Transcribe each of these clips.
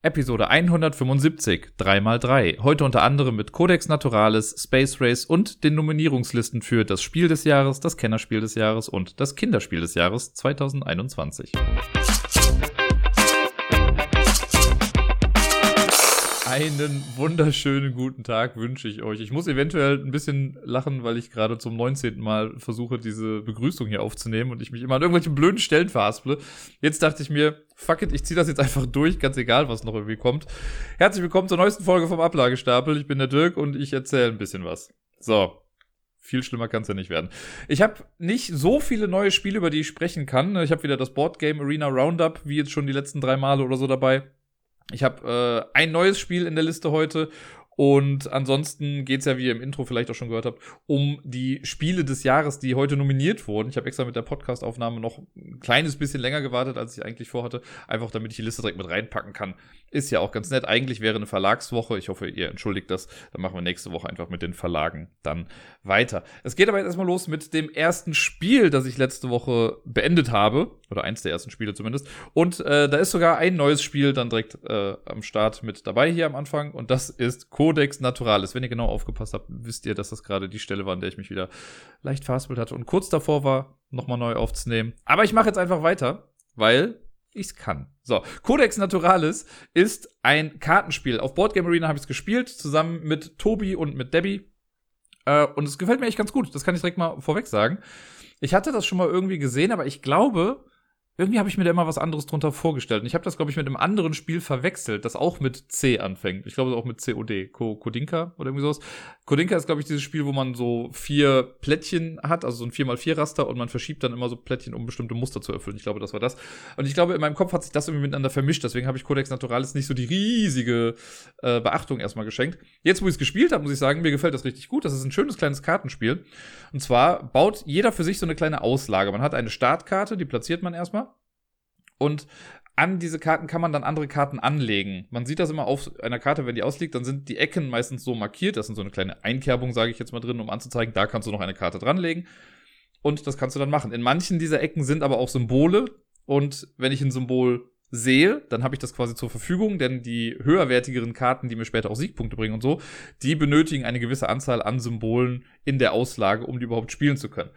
Episode 175, 3x3. Heute unter anderem mit Codex Naturalis, Space Race und den Nominierungslisten für das Spiel des Jahres, das Kennerspiel des Jahres und das Kinderspiel des Jahres 2021. Einen wunderschönen guten Tag wünsche ich euch. Ich muss eventuell ein bisschen lachen, weil ich gerade zum 19. Mal versuche, diese Begrüßung hier aufzunehmen und ich mich immer an irgendwelchen blöden Stellen verhasple. Jetzt dachte ich mir, fuck it, ich ziehe das jetzt einfach durch, ganz egal, was noch irgendwie kommt. Herzlich willkommen zur neuesten Folge vom Ablagestapel. Ich bin der Dirk und ich erzähle ein bisschen was. So, viel schlimmer kann es ja nicht werden. Ich habe nicht so viele neue Spiele, über die ich sprechen kann. Ich habe wieder das Board Game Arena Roundup, wie jetzt schon die letzten drei Male oder so dabei. Ich habe äh, ein neues Spiel in der Liste heute und ansonsten geht's ja, wie ihr im Intro vielleicht auch schon gehört habt, um die Spiele des Jahres, die heute nominiert wurden. Ich habe extra mit der Podcastaufnahme noch ein kleines bisschen länger gewartet, als ich eigentlich vorhatte, einfach damit ich die Liste direkt mit reinpacken kann. Ist ja auch ganz nett. Eigentlich wäre eine Verlagswoche. Ich hoffe, ihr entschuldigt das. Dann machen wir nächste Woche einfach mit den Verlagen dann weiter. Es geht aber jetzt erstmal los mit dem ersten Spiel, das ich letzte Woche beendet habe. Oder eins der ersten Spiele zumindest. Und äh, da ist sogar ein neues Spiel dann direkt äh, am Start mit dabei hier am Anfang. Und das ist Codex Naturalis. Wenn ihr genau aufgepasst habt, wisst ihr, dass das gerade die Stelle war, an der ich mich wieder leicht verhaspelt hatte und kurz davor war, nochmal neu aufzunehmen. Aber ich mache jetzt einfach weiter, weil ich's kann. So, Codex Naturalis ist ein Kartenspiel. Auf Boardgame Arena habe ich es gespielt, zusammen mit Tobi und mit Debbie. Äh, und es gefällt mir echt ganz gut. Das kann ich direkt mal vorweg sagen. Ich hatte das schon mal irgendwie gesehen, aber ich glaube, irgendwie habe ich mir da immer was anderes drunter vorgestellt. Und ich habe das, glaube ich, mit einem anderen Spiel verwechselt, das auch mit C anfängt. Ich glaube auch mit COD, Kodinka oder irgendwie sowas. Kodinka ist, glaube ich, dieses Spiel, wo man so vier Plättchen hat, also so ein 4x4-Raster und man verschiebt dann immer so Plättchen, um bestimmte Muster zu erfüllen. Ich glaube, das war das. Und ich glaube, in meinem Kopf hat sich das irgendwie miteinander vermischt. Deswegen habe ich Codex Naturalis nicht so die riesige äh, Beachtung erstmal geschenkt. Jetzt, wo ich es gespielt habe, muss ich sagen, mir gefällt das richtig gut. Das ist ein schönes kleines Kartenspiel. Und zwar baut jeder für sich so eine kleine Auslage. Man hat eine Startkarte, die platziert man erstmal. Und an diese Karten kann man dann andere Karten anlegen. Man sieht das immer auf einer Karte, wenn die ausliegt, dann sind die Ecken meistens so markiert. Das sind so eine kleine Einkerbung, sage ich jetzt mal drin, um anzuzeigen, da kannst du noch eine Karte dranlegen. Und das kannst du dann machen. In manchen dieser Ecken sind aber auch Symbole. Und wenn ich ein Symbol sehe, dann habe ich das quasi zur Verfügung, denn die höherwertigeren Karten, die mir später auch Siegpunkte bringen und so, die benötigen eine gewisse Anzahl an Symbolen in der Auslage, um die überhaupt spielen zu können.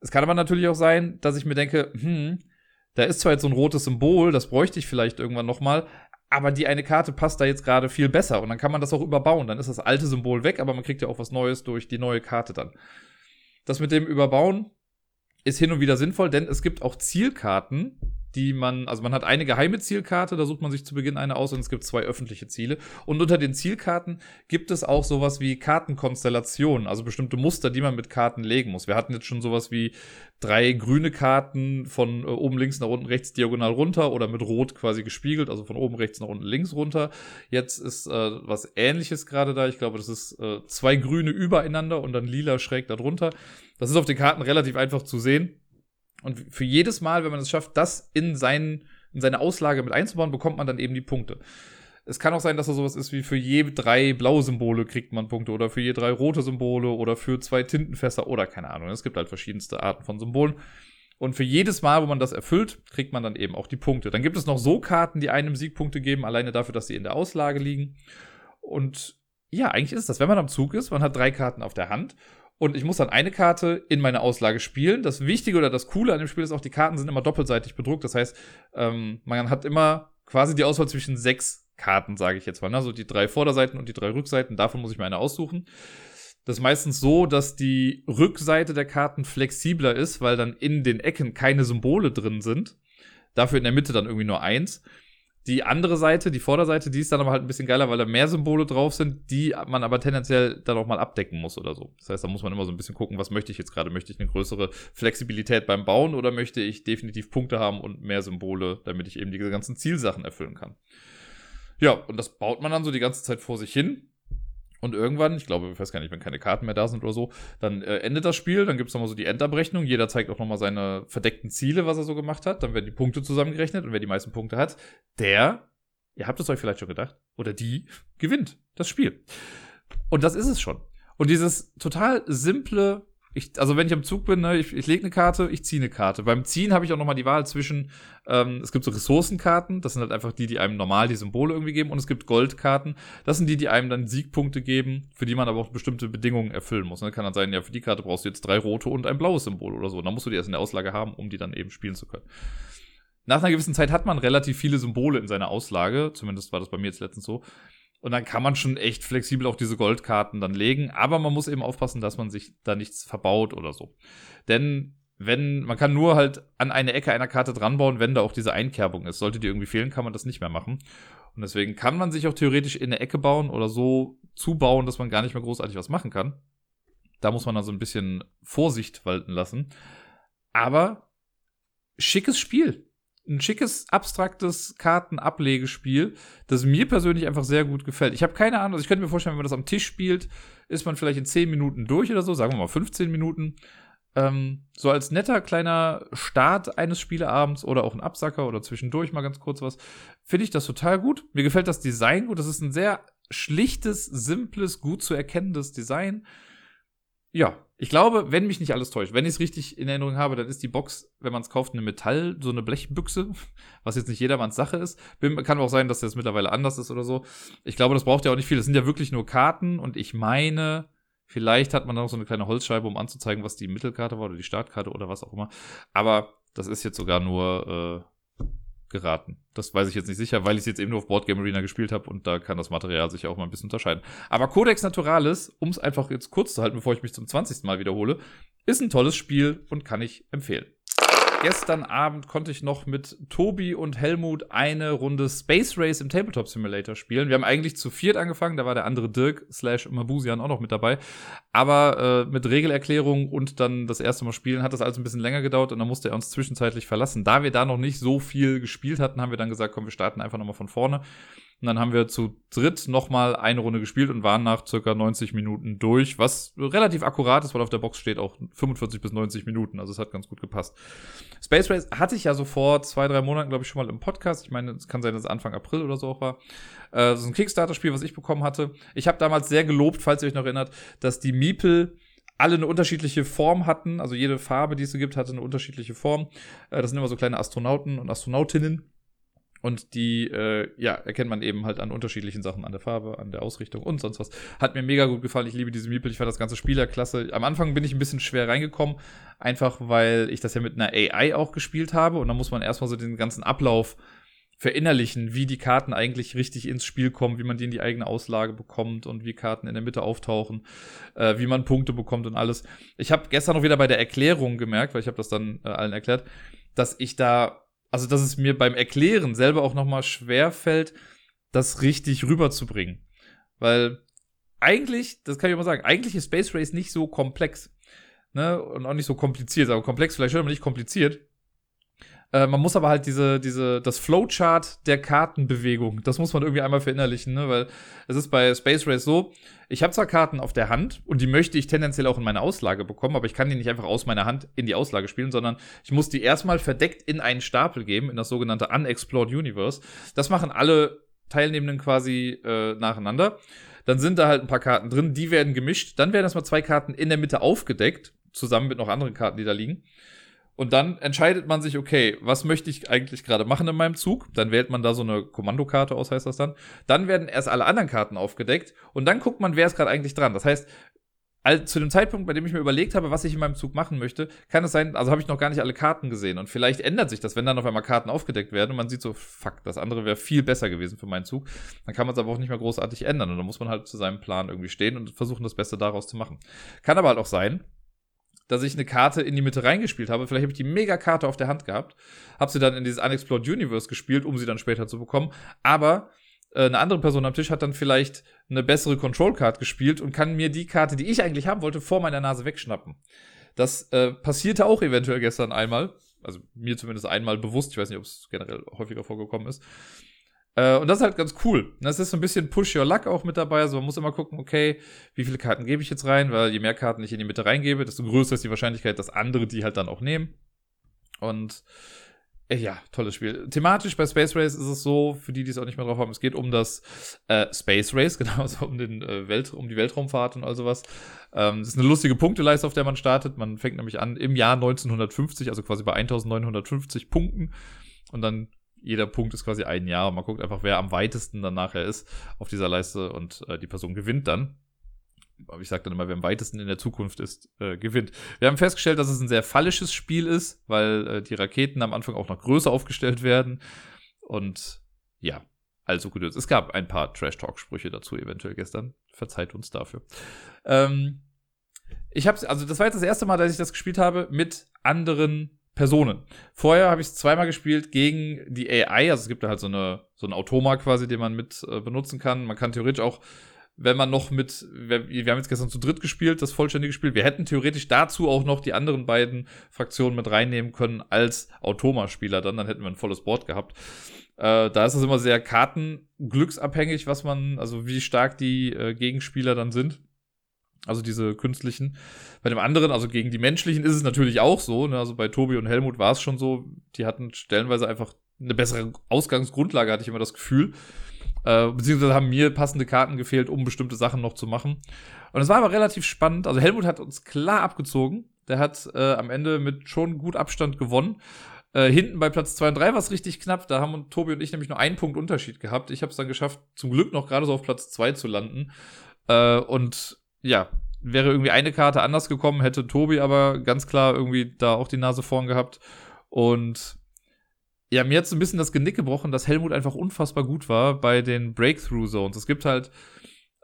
Es kann aber natürlich auch sein, dass ich mir denke, hm, da ist zwar jetzt so ein rotes Symbol, das bräuchte ich vielleicht irgendwann nochmal, aber die eine Karte passt da jetzt gerade viel besser und dann kann man das auch überbauen. Dann ist das alte Symbol weg, aber man kriegt ja auch was Neues durch die neue Karte dann. Das mit dem Überbauen ist hin und wieder sinnvoll, denn es gibt auch Zielkarten, die man, also man hat eine geheime Zielkarte, da sucht man sich zu Beginn eine aus und es gibt zwei öffentliche Ziele. Und unter den Zielkarten gibt es auch sowas wie Kartenkonstellationen, also bestimmte Muster, die man mit Karten legen muss. Wir hatten jetzt schon sowas wie drei grüne Karten von äh, oben links nach unten rechts diagonal runter oder mit rot quasi gespiegelt, also von oben rechts nach unten links runter. Jetzt ist äh, was ähnliches gerade da. Ich glaube, das ist äh, zwei grüne übereinander und dann lila schräg darunter. Das ist auf den Karten relativ einfach zu sehen. Und für jedes Mal, wenn man es schafft, das in, seinen, in seine Auslage mit einzubauen, bekommt man dann eben die Punkte. Es kann auch sein, dass da sowas ist wie für je drei blaue Symbole kriegt man Punkte oder für je drei rote Symbole oder für zwei Tintenfässer oder keine Ahnung. Es gibt halt verschiedenste Arten von Symbolen. Und für jedes Mal, wo man das erfüllt, kriegt man dann eben auch die Punkte. Dann gibt es noch so Karten, die einem Siegpunkte geben, alleine dafür, dass sie in der Auslage liegen. Und ja, eigentlich ist das, wenn man am Zug ist, man hat drei Karten auf der Hand und ich muss dann eine Karte in meine Auslage spielen. Das Wichtige oder das Coole an dem Spiel ist auch, die Karten sind immer doppelseitig bedruckt. Das heißt, ähm, man hat immer quasi die Auswahl zwischen sechs Karten, sage ich jetzt mal. Also die drei Vorderseiten und die drei Rückseiten. Davon muss ich mir eine aussuchen. Das ist meistens so, dass die Rückseite der Karten flexibler ist, weil dann in den Ecken keine Symbole drin sind. Dafür in der Mitte dann irgendwie nur eins. Die andere Seite, die Vorderseite, die ist dann aber halt ein bisschen geiler, weil da mehr Symbole drauf sind, die man aber tendenziell dann auch mal abdecken muss oder so. Das heißt, da muss man immer so ein bisschen gucken, was möchte ich jetzt gerade? Möchte ich eine größere Flexibilität beim Bauen oder möchte ich definitiv Punkte haben und mehr Symbole, damit ich eben die ganzen Zielsachen erfüllen kann? Ja, und das baut man dann so die ganze Zeit vor sich hin. Und irgendwann, ich glaube, ich weiß gar nicht, wenn keine Karten mehr da sind oder so, dann äh, endet das Spiel, dann gibt es nochmal so die Endabrechnung. Jeder zeigt auch nochmal seine verdeckten Ziele, was er so gemacht hat. Dann werden die Punkte zusammengerechnet und wer die meisten Punkte hat, der, ihr habt es euch vielleicht schon gedacht, oder die gewinnt das Spiel. Und das ist es schon. Und dieses total simple ich, also wenn ich am Zug bin, ne, ich, ich lege eine Karte, ich ziehe eine Karte. Beim Ziehen habe ich auch nochmal die Wahl zwischen, ähm, es gibt so Ressourcenkarten, das sind halt einfach die, die einem normal die Symbole irgendwie geben, und es gibt Goldkarten, das sind die, die einem dann Siegpunkte geben, für die man aber auch bestimmte Bedingungen erfüllen muss. Ne? Kann dann sein, ja, für die Karte brauchst du jetzt drei rote und ein blaues Symbol oder so. Und dann musst du die erst in der Auslage haben, um die dann eben spielen zu können. Nach einer gewissen Zeit hat man relativ viele Symbole in seiner Auslage, zumindest war das bei mir jetzt letztens so. Und dann kann man schon echt flexibel auch diese Goldkarten dann legen. Aber man muss eben aufpassen, dass man sich da nichts verbaut oder so. Denn wenn, man kann nur halt an eine Ecke einer Karte dranbauen, wenn da auch diese Einkerbung ist. Sollte die irgendwie fehlen, kann man das nicht mehr machen. Und deswegen kann man sich auch theoretisch in eine Ecke bauen oder so zubauen, dass man gar nicht mehr großartig was machen kann. Da muss man dann so ein bisschen Vorsicht walten lassen. Aber schickes Spiel ein schickes, abstraktes Kartenablegespiel, das mir persönlich einfach sehr gut gefällt. Ich habe keine Ahnung, also ich könnte mir vorstellen, wenn man das am Tisch spielt, ist man vielleicht in 10 Minuten durch oder so, sagen wir mal 15 Minuten. Ähm, so als netter kleiner Start eines Spieleabends oder auch ein Absacker oder zwischendurch mal ganz kurz was, finde ich das total gut. Mir gefällt das Design gut. Das ist ein sehr schlichtes, simples, gut zu erkennendes Design. Ja, ich glaube, wenn mich nicht alles täuscht, wenn ich es richtig in Erinnerung habe, dann ist die Box, wenn man es kauft, eine Metall, so eine Blechbüchse, was jetzt nicht jedermanns Sache ist. Kann auch sein, dass das mittlerweile anders ist oder so. Ich glaube, das braucht ja auch nicht viel. Das sind ja wirklich nur Karten und ich meine, vielleicht hat man da noch so eine kleine Holzscheibe, um anzuzeigen, was die Mittelkarte war oder die Startkarte oder was auch immer. Aber das ist jetzt sogar nur äh, geraten. Das weiß ich jetzt nicht sicher, weil ich es jetzt eben nur auf Board Game Arena gespielt habe und da kann das Material sich auch mal ein bisschen unterscheiden. Aber Codex Naturalis, um es einfach jetzt kurz zu halten, bevor ich mich zum 20. Mal wiederhole, ist ein tolles Spiel und kann ich empfehlen gestern Abend konnte ich noch mit Tobi und Helmut eine Runde Space Race im Tabletop Simulator spielen. Wir haben eigentlich zu viert angefangen, da war der andere Dirk slash Mabusian auch noch mit dabei. Aber äh, mit Regelerklärung und dann das erste Mal spielen hat das alles ein bisschen länger gedauert und dann musste er uns zwischenzeitlich verlassen. Da wir da noch nicht so viel gespielt hatten, haben wir dann gesagt, komm, wir starten einfach nochmal von vorne. Und dann haben wir zu dritt nochmal eine Runde gespielt und waren nach circa 90 Minuten durch, was relativ akkurat ist, weil auf der Box steht auch 45 bis 90 Minuten. Also es hat ganz gut gepasst. Space Race hatte ich ja so vor zwei, drei Monaten, glaube ich, schon mal im Podcast. Ich meine, es kann sein, dass es Anfang April oder so auch war. Äh, ist ein Kickstarter-Spiel, was ich bekommen hatte. Ich habe damals sehr gelobt, falls ihr euch noch erinnert, dass die Meeple alle eine unterschiedliche Form hatten. Also jede Farbe, die es so gibt, hatte eine unterschiedliche Form. Äh, das sind immer so kleine Astronauten und Astronautinnen. Und die, äh, ja, erkennt man eben halt an unterschiedlichen Sachen, an der Farbe, an der Ausrichtung und sonst was. Hat mir mega gut gefallen. Ich liebe diese Meeple. Ich fand das ganze Spielerklasse. Am Anfang bin ich ein bisschen schwer reingekommen, einfach weil ich das ja mit einer AI auch gespielt habe. Und da muss man erstmal so den ganzen Ablauf verinnerlichen, wie die Karten eigentlich richtig ins Spiel kommen, wie man die in die eigene Auslage bekommt und wie Karten in der Mitte auftauchen, äh, wie man Punkte bekommt und alles. Ich habe gestern noch wieder bei der Erklärung gemerkt, weil ich habe das dann äh, allen erklärt, dass ich da also dass es mir beim Erklären selber auch nochmal schwer fällt, das richtig rüberzubringen. Weil eigentlich, das kann ich mal sagen, eigentlich ist Space Race nicht so komplex. Ne? Und auch nicht so kompliziert. Aber komplex vielleicht schon, aber nicht kompliziert. Äh, man muss aber halt diese, diese, das Flowchart der Kartenbewegung, das muss man irgendwie einmal verinnerlichen, ne? weil es ist bei Space Race so, ich habe zwar Karten auf der Hand und die möchte ich tendenziell auch in meine Auslage bekommen, aber ich kann die nicht einfach aus meiner Hand in die Auslage spielen, sondern ich muss die erstmal verdeckt in einen Stapel geben, in das sogenannte Unexplored Universe. Das machen alle Teilnehmenden quasi äh, nacheinander. Dann sind da halt ein paar Karten drin, die werden gemischt. Dann werden erstmal zwei Karten in der Mitte aufgedeckt, zusammen mit noch anderen Karten, die da liegen. Und dann entscheidet man sich, okay, was möchte ich eigentlich gerade machen in meinem Zug? Dann wählt man da so eine Kommandokarte aus, heißt das dann. Dann werden erst alle anderen Karten aufgedeckt und dann guckt man, wer ist gerade eigentlich dran. Das heißt, zu dem Zeitpunkt, bei dem ich mir überlegt habe, was ich in meinem Zug machen möchte, kann es sein, also habe ich noch gar nicht alle Karten gesehen. Und vielleicht ändert sich das, wenn dann auf einmal Karten aufgedeckt werden und man sieht so, fuck, das andere wäre viel besser gewesen für meinen Zug. Dann kann man es aber auch nicht mehr großartig ändern. Und dann muss man halt zu seinem Plan irgendwie stehen und versuchen, das Beste daraus zu machen. Kann aber halt auch sein, dass ich eine Karte in die Mitte reingespielt habe. Vielleicht habe ich die Mega-Karte auf der Hand gehabt, habe sie dann in dieses Unexplored Universe gespielt, um sie dann später zu bekommen. Aber äh, eine andere Person am Tisch hat dann vielleicht eine bessere Control-Card gespielt und kann mir die Karte, die ich eigentlich haben wollte, vor meiner Nase wegschnappen. Das äh, passierte auch eventuell gestern einmal. Also mir zumindest einmal bewusst. Ich weiß nicht, ob es generell häufiger vorgekommen ist. Äh, und das ist halt ganz cool. Das ist so ein bisschen Push Your Luck auch mit dabei. Also man muss immer gucken, okay, wie viele Karten gebe ich jetzt rein, weil je mehr Karten ich in die Mitte reingebe, desto größer ist die Wahrscheinlichkeit, dass andere die halt dann auch nehmen. Und Äh, ja, tolles Spiel. Thematisch bei Space Race ist es so, für die, die es auch nicht mehr drauf haben, es geht um das äh, Space Race, genau, also um, den, äh, Welt, um die Weltraumfahrt und all sowas. Ähm, das ist eine lustige Punkteleiste, auf der man startet. Man fängt nämlich an im Jahr 1950, also quasi bei 1950 Punkten. Und dann jeder Punkt ist quasi ein Jahr. Man guckt einfach, wer am weitesten dann nachher ist auf dieser Leiste und äh, die Person gewinnt dann aber ich sage dann immer, wer am weitesten in der Zukunft ist, äh, gewinnt. Wir haben festgestellt, dass es ein sehr fallisches Spiel ist, weil äh, die Raketen am Anfang auch noch größer aufgestellt werden. Und ja, also gut, es gab ein paar Trash-Talk-Sprüche dazu eventuell gestern. Verzeiht uns dafür. Ähm, ich habe also das war jetzt das erste Mal, dass ich das gespielt habe mit anderen Personen. Vorher habe ich es zweimal gespielt gegen die AI, also es gibt da halt so eine so ein Automa quasi, den man mit äh, benutzen kann. Man kann theoretisch auch wenn man noch mit, wir, wir, haben jetzt gestern zu dritt gespielt, das vollständige Spiel. Wir hätten theoretisch dazu auch noch die anderen beiden Fraktionen mit reinnehmen können als Automa-Spieler dann, dann hätten wir ein volles Board gehabt. Äh, da ist es immer sehr kartenglücksabhängig, was man, also wie stark die äh, Gegenspieler dann sind. Also diese künstlichen. Bei dem anderen, also gegen die menschlichen, ist es natürlich auch so. Ne? Also bei Tobi und Helmut war es schon so, die hatten stellenweise einfach eine bessere Ausgangsgrundlage, hatte ich immer das Gefühl. Äh, beziehungsweise haben mir passende Karten gefehlt, um bestimmte Sachen noch zu machen. Und es war aber relativ spannend. Also Helmut hat uns klar abgezogen. Der hat äh, am Ende mit schon gut Abstand gewonnen. Äh, hinten bei Platz 2 und 3 war es richtig knapp. Da haben Tobi und ich nämlich nur einen Punkt Unterschied gehabt. Ich habe es dann geschafft, zum Glück noch gerade so auf Platz 2 zu landen. Äh, und ja, wäre irgendwie eine Karte anders gekommen, hätte Tobi aber ganz klar irgendwie da auch die Nase vorn gehabt. Und ja, mir hat so ein bisschen das Genick gebrochen, dass Helmut einfach unfassbar gut war bei den Breakthrough Zones. Es gibt halt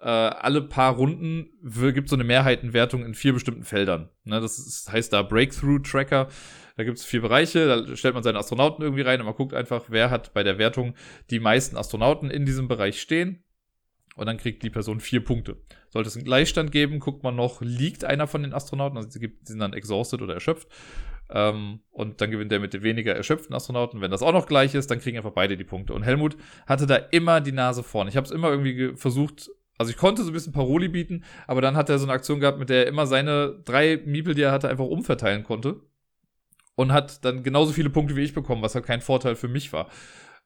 äh, alle paar Runden gibt so eine Mehrheitenwertung in vier bestimmten Feldern. Ne, das ist, heißt da Breakthrough Tracker. Da gibt es vier Bereiche, da stellt man seine Astronauten irgendwie rein und man guckt einfach, wer hat bei der Wertung die meisten Astronauten in diesem Bereich stehen. Und dann kriegt die Person vier Punkte. Sollte es einen Gleichstand geben, guckt man noch, liegt einer von den Astronauten, also sie sind dann exhausted oder erschöpft. Ähm, und dann gewinnt der mit den weniger erschöpften Astronauten. Wenn das auch noch gleich ist, dann kriegen einfach beide die Punkte. Und Helmut hatte da immer die Nase vorn. Ich habe es immer irgendwie versucht, also ich konnte so ein bisschen Paroli bieten, aber dann hat er so eine Aktion gehabt, mit der er immer seine drei Miepel, die er hatte, einfach umverteilen konnte. Und hat dann genauso viele Punkte wie ich bekommen, was halt kein Vorteil für mich war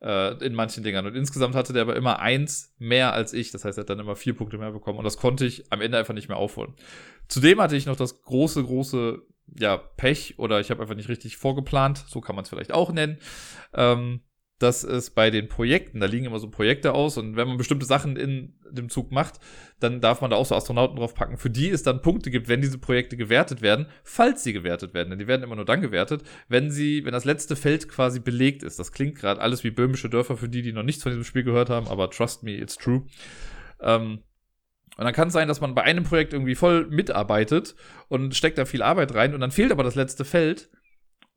äh, in manchen Dingern. Und insgesamt hatte der aber immer eins mehr als ich. Das heißt, er hat dann immer vier Punkte mehr bekommen. Und das konnte ich am Ende einfach nicht mehr aufholen. Zudem hatte ich noch das große, große ja, Pech oder ich habe einfach nicht richtig vorgeplant, so kann man es vielleicht auch nennen. Ähm, dass es bei den Projekten, da liegen immer so Projekte aus und wenn man bestimmte Sachen in dem Zug macht, dann darf man da auch so Astronauten drauf packen, für die es dann Punkte gibt, wenn diese Projekte gewertet werden, falls sie gewertet werden. Denn die werden immer nur dann gewertet, wenn sie, wenn das letzte Feld quasi belegt ist. Das klingt gerade alles wie böhmische Dörfer für die, die noch nichts von diesem Spiel gehört haben, aber trust me, it's true. Ähm, und dann kann es sein, dass man bei einem Projekt irgendwie voll mitarbeitet und steckt da viel Arbeit rein und dann fehlt aber das letzte Feld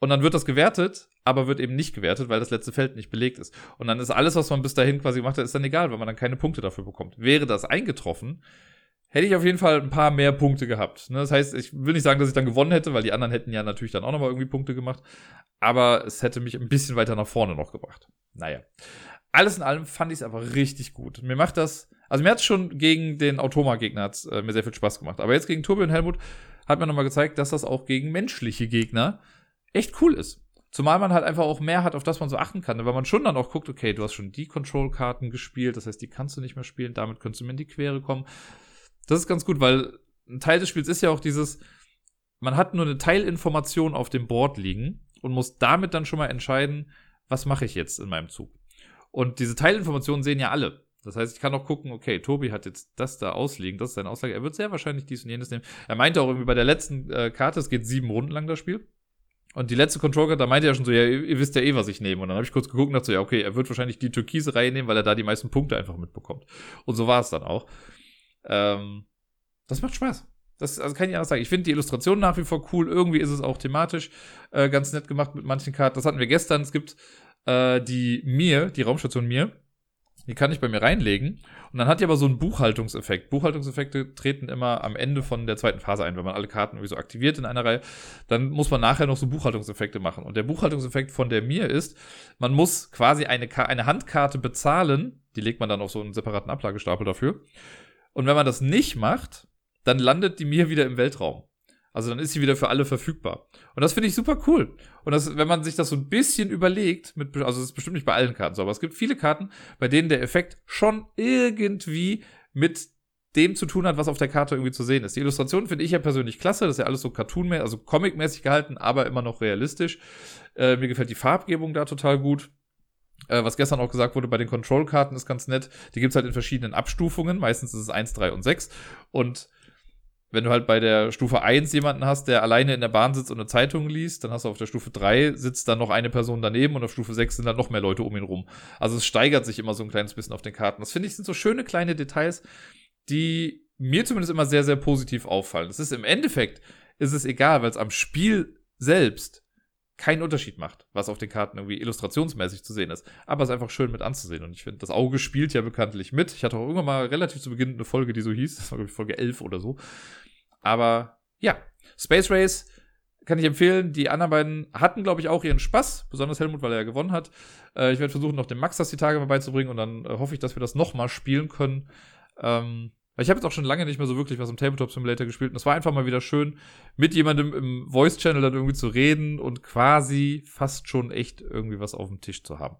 und dann wird das gewertet, aber wird eben nicht gewertet, weil das letzte Feld nicht belegt ist. Und dann ist alles, was man bis dahin quasi gemacht hat, ist dann egal, weil man dann keine Punkte dafür bekommt. Wäre das eingetroffen, hätte ich auf jeden Fall ein paar mehr Punkte gehabt. Ne? Das heißt, ich will nicht sagen, dass ich dann gewonnen hätte, weil die anderen hätten ja natürlich dann auch nochmal irgendwie Punkte gemacht. Aber es hätte mich ein bisschen weiter nach vorne noch gebracht. Naja. Alles in allem fand ich es aber richtig gut. Mir macht das also mir hat es schon gegen den Automa-Gegner äh, mir sehr viel Spaß gemacht. Aber jetzt gegen Tobi und Helmut hat mir nochmal gezeigt, dass das auch gegen menschliche Gegner echt cool ist. Zumal man halt einfach auch mehr hat, auf das man so achten kann. Weil man schon dann auch guckt, okay, du hast schon die Control-Karten gespielt, das heißt, die kannst du nicht mehr spielen, damit könntest du mir in die Quere kommen. Das ist ganz gut, weil ein Teil des Spiels ist ja auch dieses, man hat nur eine Teilinformation auf dem Board liegen und muss damit dann schon mal entscheiden, was mache ich jetzt in meinem Zug. Und diese Teilinformationen sehen ja alle. Das heißt, ich kann auch gucken, okay, Tobi hat jetzt das da ausliegen, das ist seine Aussage. Er wird sehr wahrscheinlich dies und jenes nehmen. Er meinte auch irgendwie bei der letzten äh, Karte, es geht sieben Runden lang das Spiel. Und die letzte Control da meinte er schon so, ja, ihr, ihr wisst ja eh, was ich nehme. Und dann habe ich kurz geguckt und dachte so, ja, okay, er wird wahrscheinlich die türkise Reihe nehmen, weil er da die meisten Punkte einfach mitbekommt. Und so war es dann auch. Ähm, das macht Spaß. Das also kann ich anders sagen. Ich finde die Illustration nach wie vor cool. Irgendwie ist es auch thematisch äh, ganz nett gemacht mit manchen Karten. Das hatten wir gestern. Es gibt äh, die Mir, die Raumstation Mir die kann ich bei mir reinlegen. Und dann hat die aber so einen Buchhaltungseffekt. Buchhaltungseffekte treten immer am Ende von der zweiten Phase ein. Wenn man alle Karten irgendwie so aktiviert in einer Reihe, dann muss man nachher noch so Buchhaltungseffekte machen. Und der Buchhaltungseffekt von der mir ist, man muss quasi eine, eine Handkarte bezahlen. Die legt man dann auf so einen separaten Ablagestapel dafür. Und wenn man das nicht macht, dann landet die mir wieder im Weltraum. Also dann ist sie wieder für alle verfügbar. Und das finde ich super cool. Und das, wenn man sich das so ein bisschen überlegt, mit, also das ist bestimmt nicht bei allen Karten so, aber es gibt viele Karten, bei denen der Effekt schon irgendwie mit dem zu tun hat, was auf der Karte irgendwie zu sehen ist. Die Illustration finde ich ja persönlich klasse. Das ist ja alles so cartoonmäßig, also comicmäßig gehalten, aber immer noch realistisch. Äh, mir gefällt die Farbgebung da total gut. Äh, was gestern auch gesagt wurde bei den Control-Karten ist ganz nett. Die gibt's halt in verschiedenen Abstufungen. Meistens ist es 1, 3 und 6. Und wenn du halt bei der Stufe 1 jemanden hast, der alleine in der Bahn sitzt und eine Zeitung liest, dann hast du auf der Stufe 3 sitzt dann noch eine Person daneben und auf Stufe 6 sind dann noch mehr Leute um ihn rum. Also es steigert sich immer so ein kleines bisschen auf den Karten. Das finde ich sind so schöne kleine Details, die mir zumindest immer sehr, sehr positiv auffallen. Es ist im Endeffekt, ist es egal, weil es am Spiel selbst keinen Unterschied macht, was auf den Karten irgendwie illustrationsmäßig zu sehen ist. Aber es ist einfach schön mit anzusehen. Und ich finde, das Auge spielt ja bekanntlich mit. Ich hatte auch irgendwann mal relativ zu Beginn eine Folge, die so hieß. Das war, glaube ich, Folge 11 oder so. Aber ja, Space Race kann ich empfehlen. Die anderen beiden hatten, glaube ich, auch ihren Spaß. Besonders Helmut, weil er ja gewonnen hat. Äh, ich werde versuchen, noch dem Max das die Tage mal beizubringen. Und dann äh, hoffe ich, dass wir das nochmal spielen können. Ähm, ich habe jetzt auch schon lange nicht mehr so wirklich was im Tabletop Simulator gespielt. Und es war einfach mal wieder schön, mit jemandem im Voice Channel dann irgendwie zu reden und quasi fast schon echt irgendwie was auf dem Tisch zu haben.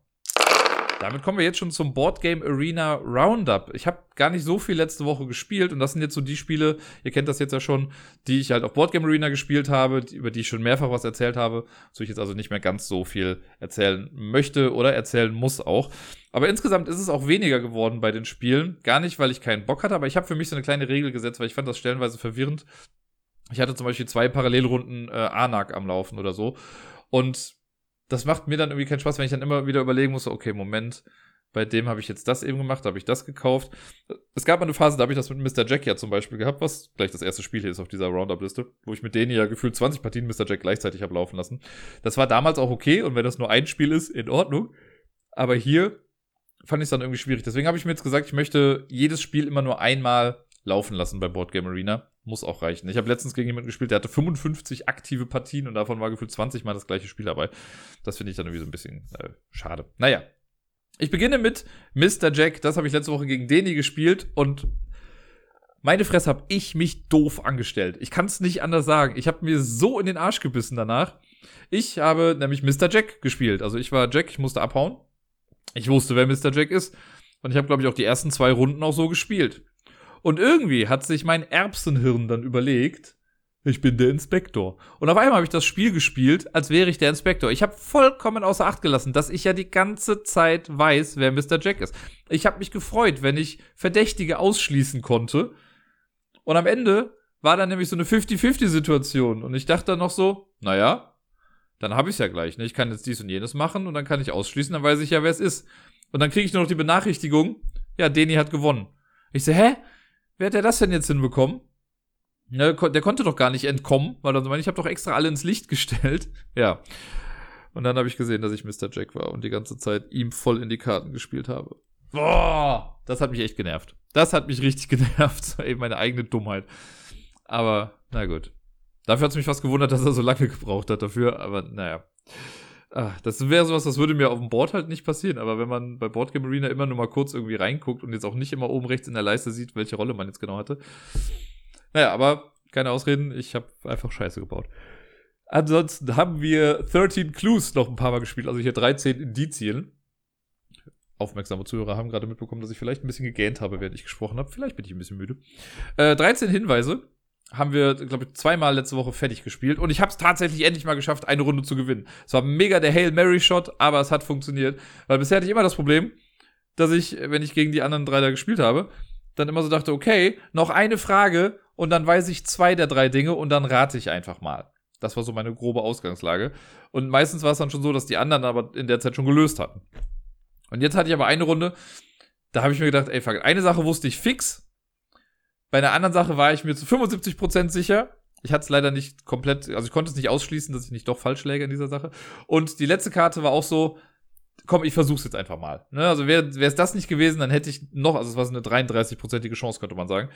Damit kommen wir jetzt schon zum Board Game Arena Roundup. Ich habe gar nicht so viel letzte Woche gespielt und das sind jetzt so die Spiele, ihr kennt das jetzt ja schon, die ich halt auf Board Game Arena gespielt habe, über die ich schon mehrfach was erzählt habe, so ich jetzt also nicht mehr ganz so viel erzählen möchte oder erzählen muss auch. Aber insgesamt ist es auch weniger geworden bei den Spielen. Gar nicht, weil ich keinen Bock hatte, aber ich habe für mich so eine kleine Regel gesetzt, weil ich fand das stellenweise verwirrend. Ich hatte zum Beispiel zwei Parallelrunden äh, Anak am Laufen oder so. Und das macht mir dann irgendwie keinen Spaß, wenn ich dann immer wieder überlegen muss, okay, Moment, bei dem habe ich jetzt das eben gemacht, habe ich das gekauft. Es gab mal eine Phase, da habe ich das mit Mr. Jack ja zum Beispiel gehabt, was gleich das erste Spiel hier ist auf dieser Roundup-Liste, wo ich mit denen ja gefühlt 20 Partien Mr. Jack gleichzeitig habe laufen lassen. Das war damals auch okay und wenn das nur ein Spiel ist, in Ordnung. Aber hier fand ich es dann irgendwie schwierig. Deswegen habe ich mir jetzt gesagt, ich möchte jedes Spiel immer nur einmal laufen lassen bei Board Game Arena. Muss auch reichen. Ich habe letztens gegen jemanden gespielt, der hatte 55 aktive Partien und davon war gefühlt 20 Mal das gleiche Spiel dabei. Das finde ich dann irgendwie so ein bisschen äh, schade. Naja. Ich beginne mit Mr. Jack. Das habe ich letzte Woche gegen Deni gespielt und meine Fresse habe ich mich doof angestellt. Ich kann es nicht anders sagen. Ich habe mir so in den Arsch gebissen danach. Ich habe nämlich Mr. Jack gespielt. Also ich war Jack, ich musste abhauen. Ich wusste, wer Mr. Jack ist. Und ich habe, glaube ich, auch die ersten zwei Runden auch so gespielt. Und irgendwie hat sich mein Erbsenhirn dann überlegt, ich bin der Inspektor. Und auf einmal habe ich das Spiel gespielt, als wäre ich der Inspektor. Ich habe vollkommen außer Acht gelassen, dass ich ja die ganze Zeit weiß, wer Mr. Jack ist. Ich habe mich gefreut, wenn ich Verdächtige ausschließen konnte. Und am Ende war dann nämlich so eine 50-50-Situation. Und ich dachte dann noch so, naja, dann habe ich ja gleich. Ne? Ich kann jetzt dies und jenes machen und dann kann ich ausschließen, dann weiß ich ja, wer es ist. Und dann kriege ich nur noch die Benachrichtigung, ja, Deni hat gewonnen. Ich so, hä? Wer hat der das denn jetzt hinbekommen? Ne, der konnte doch gar nicht entkommen, weil dann so, ich habe doch extra alle ins Licht gestellt. Ja. Und dann habe ich gesehen, dass ich Mr. Jack war und die ganze Zeit ihm voll in die Karten gespielt habe. Boah, das hat mich echt genervt. Das hat mich richtig genervt. Eben meine eigene Dummheit. Aber, na gut. Dafür hat es mich fast gewundert, dass er so lange gebraucht hat dafür, aber naja. Ah, das wäre sowas, das würde mir auf dem Board halt nicht passieren, aber wenn man bei Boardgame Arena immer nur mal kurz irgendwie reinguckt und jetzt auch nicht immer oben rechts in der Leiste sieht, welche Rolle man jetzt genau hatte. Naja, aber keine Ausreden, ich habe einfach Scheiße gebaut. Ansonsten haben wir 13 Clues noch ein paar Mal gespielt, also hier 13 Indizien. Aufmerksame Zuhörer haben gerade mitbekommen, dass ich vielleicht ein bisschen gegähnt habe, während ich gesprochen habe. Vielleicht bin ich ein bisschen müde. Äh, 13 Hinweise haben wir, glaube ich, zweimal letzte Woche fertig gespielt. Und ich habe es tatsächlich endlich mal geschafft, eine Runde zu gewinnen. Es war mega der Hail Mary Shot, aber es hat funktioniert. Weil bisher hatte ich immer das Problem, dass ich, wenn ich gegen die anderen drei da gespielt habe, dann immer so dachte, okay, noch eine Frage und dann weiß ich zwei der drei Dinge und dann rate ich einfach mal. Das war so meine grobe Ausgangslage. Und meistens war es dann schon so, dass die anderen aber in der Zeit schon gelöst hatten. Und jetzt hatte ich aber eine Runde, da habe ich mir gedacht, ey, eine Sache wusste ich fix, bei einer anderen Sache war ich mir zu 75% sicher. Ich hatte es leider nicht komplett, also ich konnte es nicht ausschließen, dass ich nicht doch falsch läge in dieser Sache. Und die letzte Karte war auch so, komm, ich versuch's jetzt einfach mal. Ne? Also wäre es das nicht gewesen, dann hätte ich noch, also es war so eine 33-prozentige Chance, könnte man sagen.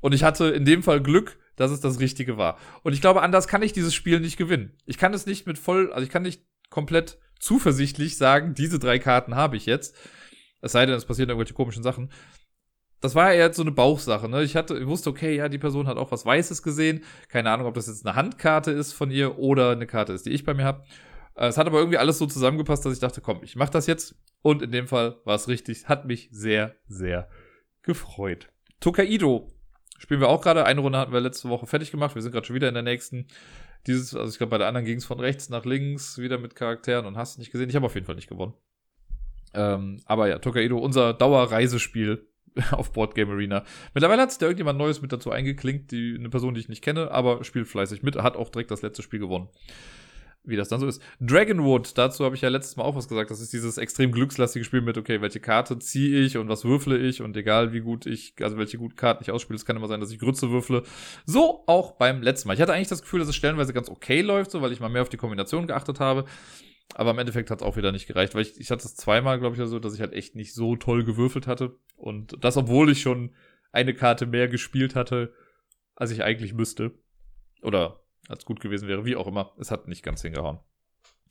Und ich hatte in dem Fall Glück, dass es das Richtige war. Und ich glaube, anders kann ich dieses Spiel nicht gewinnen. Ich kann es nicht mit voll, also ich kann nicht komplett zuversichtlich sagen, diese drei Karten habe ich jetzt. Es sei denn, es passieren irgendwelche komischen Sachen das war ja jetzt so eine Bauchsache, ne? Ich hatte, ich wusste, okay, ja, die Person hat auch was Weißes gesehen. Keine Ahnung, ob das jetzt eine Handkarte ist von ihr oder eine Karte ist, die ich bei mir habe. Äh, es hat aber irgendwie alles so zusammengepasst, dass ich dachte, komm, ich mach das jetzt. Und in dem Fall war es richtig. Hat mich sehr, sehr gefreut. Tokaido spielen wir auch gerade. Eine Runde hatten wir letzte Woche fertig gemacht. Wir sind gerade schon wieder in der nächsten. Dieses, also ich glaube, bei der anderen ging es von rechts nach links, wieder mit Charakteren und hast nicht gesehen. Ich habe auf jeden Fall nicht gewonnen. Ähm, aber ja, Tokaido, unser Dauerreisespiel auf Board Game Arena. Mittlerweile hat sich da irgendjemand Neues mit dazu eingeklinkt, die, eine Person, die ich nicht kenne, aber spielt fleißig mit, hat auch direkt das letzte Spiel gewonnen. Wie das dann so ist. Dragonwood, dazu habe ich ja letztes Mal auch was gesagt. Das ist dieses extrem glückslastige Spiel mit, okay, welche Karte ziehe ich und was würfle ich und egal wie gut ich, also welche guten Karten ich ausspiele, es kann immer sein, dass ich Grütze würfle. So auch beim letzten Mal. Ich hatte eigentlich das Gefühl, dass es stellenweise ganz okay läuft, so, weil ich mal mehr auf die Kombination geachtet habe. Aber im Endeffekt hat es auch wieder nicht gereicht, weil ich, ich hatte es zweimal, glaube ich, so, dass ich halt echt nicht so toll gewürfelt hatte. Und das, obwohl ich schon eine Karte mehr gespielt hatte, als ich eigentlich müsste. Oder als gut gewesen wäre, wie auch immer. Es hat nicht ganz hingehauen.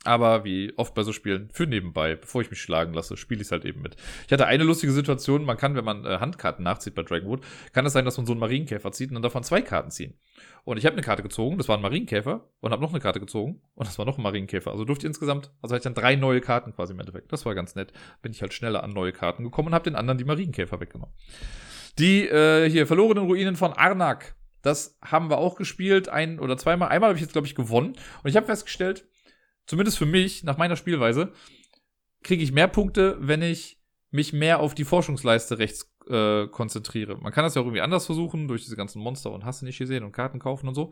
Aber wie oft bei so Spielen, für nebenbei, bevor ich mich schlagen lasse, spiele ich es halt eben mit. Ich hatte eine lustige Situation, man kann, wenn man äh, Handkarten nachzieht bei Dragonwood, kann es sein, dass man so einen Marienkäfer zieht und dann man zwei Karten ziehen. Und ich habe eine Karte gezogen, das war ein Marienkäfer, und habe noch eine Karte gezogen, und das war noch ein Marienkäfer. Also durfte ich insgesamt, also hatte ich dann drei neue Karten quasi im Endeffekt. Das war ganz nett. Bin ich halt schneller an neue Karten gekommen und habe den anderen die Marienkäfer weggenommen. Die äh, hier verlorenen Ruinen von Arnak. Das haben wir auch gespielt, ein oder zweimal. Einmal habe ich jetzt, glaube ich, gewonnen. Und ich habe festgestellt, zumindest für mich, nach meiner Spielweise, kriege ich mehr Punkte, wenn ich mich mehr auf die Forschungsleiste rechts äh, konzentriere. Man kann das ja auch irgendwie anders versuchen, durch diese ganzen Monster und Hasse nicht gesehen und Karten kaufen und so.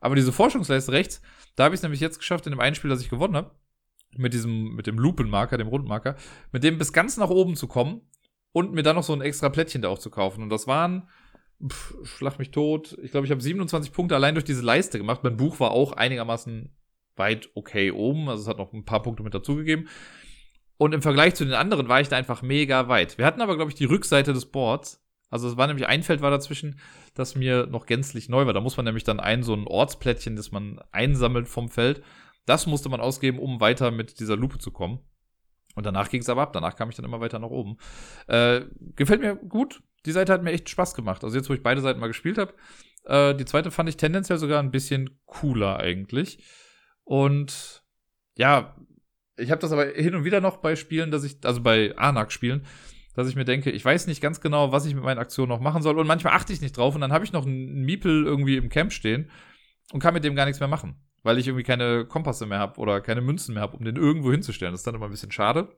Aber diese Forschungsleiste rechts, da habe ich es nämlich jetzt geschafft in dem einen Spiel, das ich gewonnen habe, mit diesem, mit dem Lupenmarker, dem Rundmarker, mit dem bis ganz nach oben zu kommen und mir dann noch so ein extra Plättchen da auch zu kaufen. Und das waren, pff, schlag mich tot, ich glaube, ich habe 27 Punkte allein durch diese Leiste gemacht. Mein Buch war auch einigermaßen weit okay oben. Also es hat noch ein paar Punkte mit dazugegeben. Und im Vergleich zu den anderen war ich da einfach mega weit. Wir hatten aber, glaube ich, die Rückseite des Boards. Also es war nämlich ein Feld war dazwischen, das mir noch gänzlich neu war. Da muss man nämlich dann ein so ein Ortsplättchen, das man einsammelt vom Feld. Das musste man ausgeben, um weiter mit dieser Lupe zu kommen. Und danach ging es aber ab. Danach kam ich dann immer weiter nach oben. Äh, gefällt mir gut. Die Seite hat mir echt Spaß gemacht. Also jetzt, wo ich beide Seiten mal gespielt habe. Äh, die zweite fand ich tendenziell sogar ein bisschen cooler eigentlich. Und ja, ich habe das aber hin und wieder noch bei Spielen, dass ich, also bei Anak-Spielen, dass ich mir denke, ich weiß nicht ganz genau, was ich mit meinen Aktionen noch machen soll. Und manchmal achte ich nicht drauf und dann habe ich noch einen Miepel irgendwie im Camp stehen und kann mit dem gar nichts mehr machen. Weil ich irgendwie keine Kompasse mehr habe oder keine Münzen mehr habe, um den irgendwo hinzustellen. Das ist dann immer ein bisschen schade.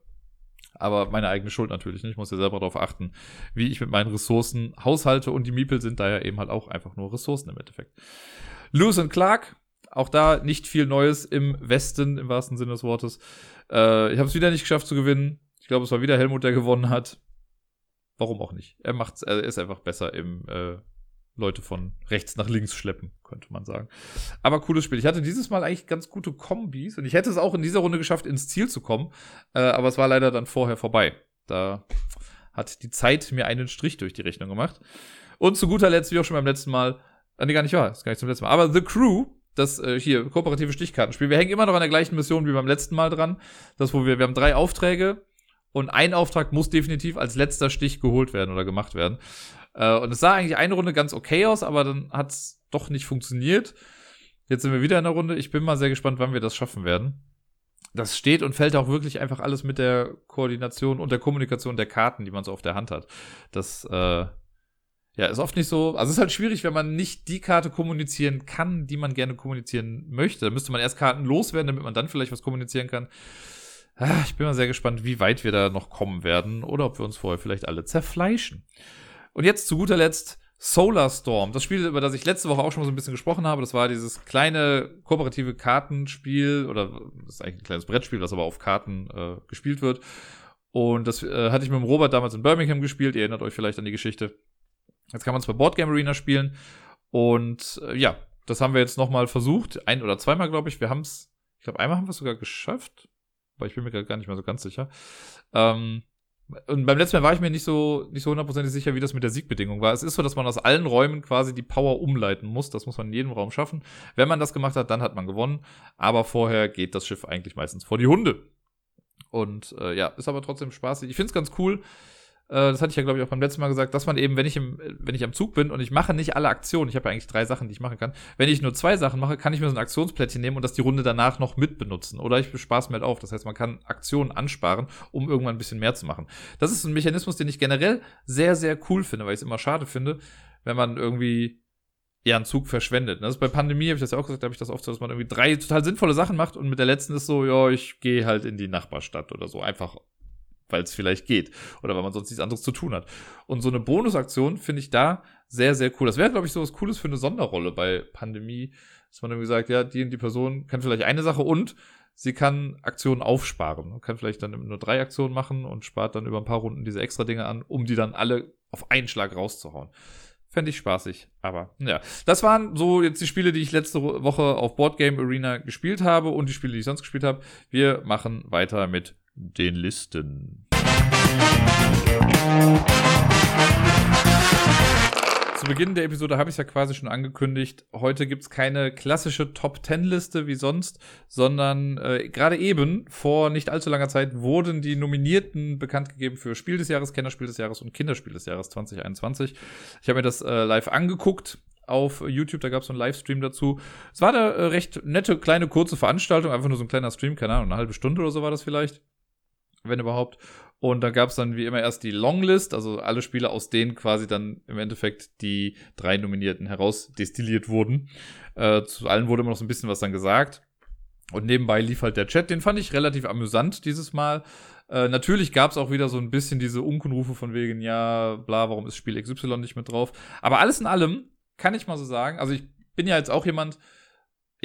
Aber meine eigene Schuld natürlich. nicht. Ich muss ja selber darauf achten, wie ich mit meinen Ressourcen haushalte. Und die Miepel sind da ja eben halt auch einfach nur Ressourcen im Endeffekt. Lewis und Clark auch da nicht viel Neues im Westen, im wahrsten Sinne des Wortes. Äh, ich habe es wieder nicht geschafft zu gewinnen. Ich glaube, es war wieder Helmut, der gewonnen hat. Warum auch nicht? Er macht's, er ist einfach besser im äh, Leute von rechts nach links schleppen, könnte man sagen. Aber cooles Spiel. Ich hatte dieses Mal eigentlich ganz gute Kombis und ich hätte es auch in dieser Runde geschafft, ins Ziel zu kommen. Äh, aber es war leider dann vorher vorbei. Da hat die Zeit mir einen Strich durch die Rechnung gemacht. Und zu guter Letzt, wie auch schon beim letzten Mal, äh, nee, gar nicht wahr, ist gar nicht zum letzten Mal, aber The Crew das äh, hier kooperative Stichkartenspiel. Wir hängen immer noch an der gleichen Mission wie beim letzten Mal dran. Das, wo wir, wir haben drei Aufträge und ein Auftrag muss definitiv als letzter Stich geholt werden oder gemacht werden. Äh, und es sah eigentlich eine Runde ganz okay aus, aber dann hat es doch nicht funktioniert. Jetzt sind wir wieder in der Runde. Ich bin mal sehr gespannt, wann wir das schaffen werden. Das steht und fällt auch wirklich einfach alles mit der Koordination und der Kommunikation der Karten, die man so auf der Hand hat. Das äh, ja, ist oft nicht so. Also es ist halt schwierig, wenn man nicht die Karte kommunizieren kann, die man gerne kommunizieren möchte. Da müsste man erst Karten loswerden, damit man dann vielleicht was kommunizieren kann. Ah, ich bin mal sehr gespannt, wie weit wir da noch kommen werden oder ob wir uns vorher vielleicht alle zerfleischen. Und jetzt zu guter Letzt Solar Storm. Das Spiel, über das ich letzte Woche auch schon mal so ein bisschen gesprochen habe, das war dieses kleine kooperative Kartenspiel oder das ist eigentlich ein kleines Brettspiel, das aber auf Karten äh, gespielt wird. Und das äh, hatte ich mit dem Robert damals in Birmingham gespielt. Ihr erinnert euch vielleicht an die Geschichte. Jetzt kann man es bei Board Game Arena spielen. Und äh, ja, das haben wir jetzt nochmal versucht. Ein oder zweimal, glaube ich. Wir haben es, ich glaube, einmal haben wir es sogar geschafft. Aber ich bin mir gar nicht mehr so ganz sicher. Ähm, und beim letzten Mal war ich mir nicht so nicht so hundertprozentig sicher, wie das mit der Siegbedingung war. Es ist so, dass man aus allen Räumen quasi die Power umleiten muss. Das muss man in jedem Raum schaffen. Wenn man das gemacht hat, dann hat man gewonnen. Aber vorher geht das Schiff eigentlich meistens vor die Hunde. Und äh, ja, ist aber trotzdem spaßig. Ich finde es ganz cool das hatte ich ja, glaube ich, auch beim letzten Mal gesagt, dass man eben, wenn ich, im, wenn ich am Zug bin und ich mache nicht alle Aktionen, ich habe ja eigentlich drei Sachen, die ich machen kann, wenn ich nur zwei Sachen mache, kann ich mir so ein Aktionsplättchen nehmen und das die Runde danach noch mit benutzen. Oder ich bespaß mir halt auf. Das heißt, man kann Aktionen ansparen, um irgendwann ein bisschen mehr zu machen. Das ist ein Mechanismus, den ich generell sehr, sehr cool finde, weil ich es immer schade finde, wenn man irgendwie ja einen Zug verschwendet. Das ist bei Pandemie, habe ich das ja auch gesagt, habe ich das oft so, dass man irgendwie drei total sinnvolle Sachen macht und mit der letzten ist so, ja, ich gehe halt in die Nachbarstadt oder so. Einfach weil es vielleicht geht oder weil man sonst nichts anderes zu tun hat. Und so eine Bonusaktion finde ich da sehr, sehr cool. Das wäre, glaube ich, so was Cooles für eine Sonderrolle bei Pandemie, dass man irgendwie sagt, ja, die und die Person kann vielleicht eine Sache und sie kann Aktionen aufsparen. Man kann vielleicht dann nur drei Aktionen machen und spart dann über ein paar Runden diese extra Dinge an, um die dann alle auf einen Schlag rauszuhauen. Fände ich spaßig. Aber ja, das waren so jetzt die Spiele, die ich letzte Woche auf Boardgame Arena gespielt habe und die Spiele, die ich sonst gespielt habe. Wir machen weiter mit den Listen. Zu Beginn der Episode habe ich es ja quasi schon angekündigt. Heute gibt es keine klassische Top-10-Liste wie sonst, sondern äh, gerade eben, vor nicht allzu langer Zeit, wurden die Nominierten bekannt gegeben für Spiel des Jahres, Kennerspiel des Jahres und Kinderspiel des Jahres 2021. Ich habe mir das äh, live angeguckt auf YouTube, da gab es so einen Livestream dazu. Es war eine äh, recht nette, kleine, kurze Veranstaltung, einfach nur so ein kleiner Stream, keine Ahnung, eine halbe Stunde oder so war das vielleicht wenn überhaupt. Und da gab es dann wie immer erst die Longlist, also alle Spiele, aus denen quasi dann im Endeffekt die drei Nominierten herausdestilliert wurden. Äh, zu allen wurde immer noch so ein bisschen was dann gesagt. Und nebenbei lief halt der Chat, den fand ich relativ amüsant dieses Mal. Äh, natürlich gab es auch wieder so ein bisschen diese Unkenrufe von wegen, ja, bla, warum ist Spiel XY nicht mit drauf. Aber alles in allem kann ich mal so sagen, also ich bin ja jetzt auch jemand,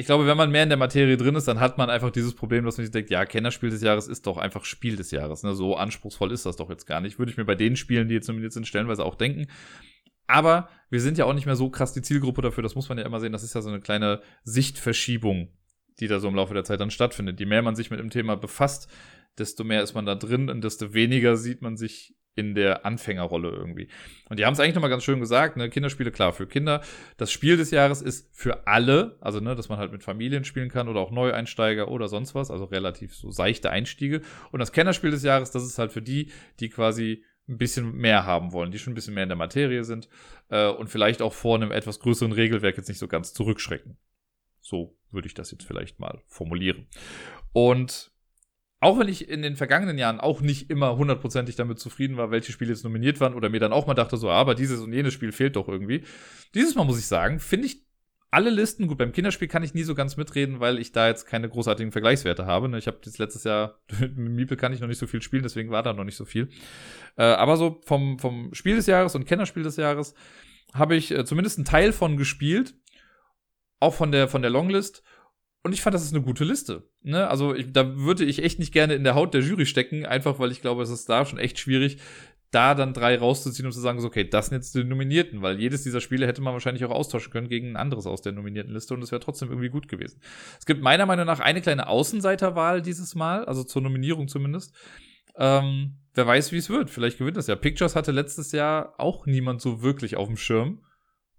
ich glaube, wenn man mehr in der Materie drin ist, dann hat man einfach dieses Problem, dass man sich denkt, ja, Kennerspiel des Jahres ist doch einfach Spiel des Jahres. Ne? So anspruchsvoll ist das doch jetzt gar nicht. Würde ich mir bei den Spielen, die jetzt nominiert sind, stellenweise auch denken. Aber wir sind ja auch nicht mehr so krass die Zielgruppe dafür. Das muss man ja immer sehen. Das ist ja so eine kleine Sichtverschiebung, die da so im Laufe der Zeit dann stattfindet. Je mehr man sich mit dem Thema befasst, desto mehr ist man da drin und desto weniger sieht man sich in der Anfängerrolle irgendwie. Und die haben es eigentlich nochmal ganz schön gesagt, ne, Kinderspiele, klar, für Kinder. Das Spiel des Jahres ist für alle, also ne, dass man halt mit Familien spielen kann oder auch Neueinsteiger oder sonst was, also relativ so seichte Einstiege. Und das Kennerspiel des Jahres, das ist halt für die, die quasi ein bisschen mehr haben wollen, die schon ein bisschen mehr in der Materie sind äh, und vielleicht auch vor einem etwas größeren Regelwerk jetzt nicht so ganz zurückschrecken. So würde ich das jetzt vielleicht mal formulieren. Und auch wenn ich in den vergangenen Jahren auch nicht immer hundertprozentig damit zufrieden war, welche Spiele jetzt nominiert waren oder mir dann auch mal dachte, so, aber dieses und jenes Spiel fehlt doch irgendwie. Dieses Mal muss ich sagen, finde ich alle Listen, gut, beim Kinderspiel kann ich nie so ganz mitreden, weil ich da jetzt keine großartigen Vergleichswerte habe. Ne? Ich habe jetzt letztes Jahr, mit Miepel kann ich noch nicht so viel spielen, deswegen war da noch nicht so viel. Äh, aber so vom, vom Spiel des Jahres und Kennerspiel des Jahres habe ich äh, zumindest einen Teil von gespielt. Auch von der, von der Longlist. Und ich fand, das ist eine gute Liste. Ne? Also ich, da würde ich echt nicht gerne in der Haut der Jury stecken, einfach weil ich glaube, es ist da schon echt schwierig, da dann drei rauszuziehen und zu sagen, so, okay, das sind jetzt die Nominierten, weil jedes dieser Spiele hätte man wahrscheinlich auch austauschen können gegen ein anderes aus der nominierten Liste und es wäre trotzdem irgendwie gut gewesen. Es gibt meiner Meinung nach eine kleine Außenseiterwahl dieses Mal, also zur Nominierung zumindest. Ähm, wer weiß, wie es wird. Vielleicht gewinnt das ja. Pictures hatte letztes Jahr auch niemand so wirklich auf dem Schirm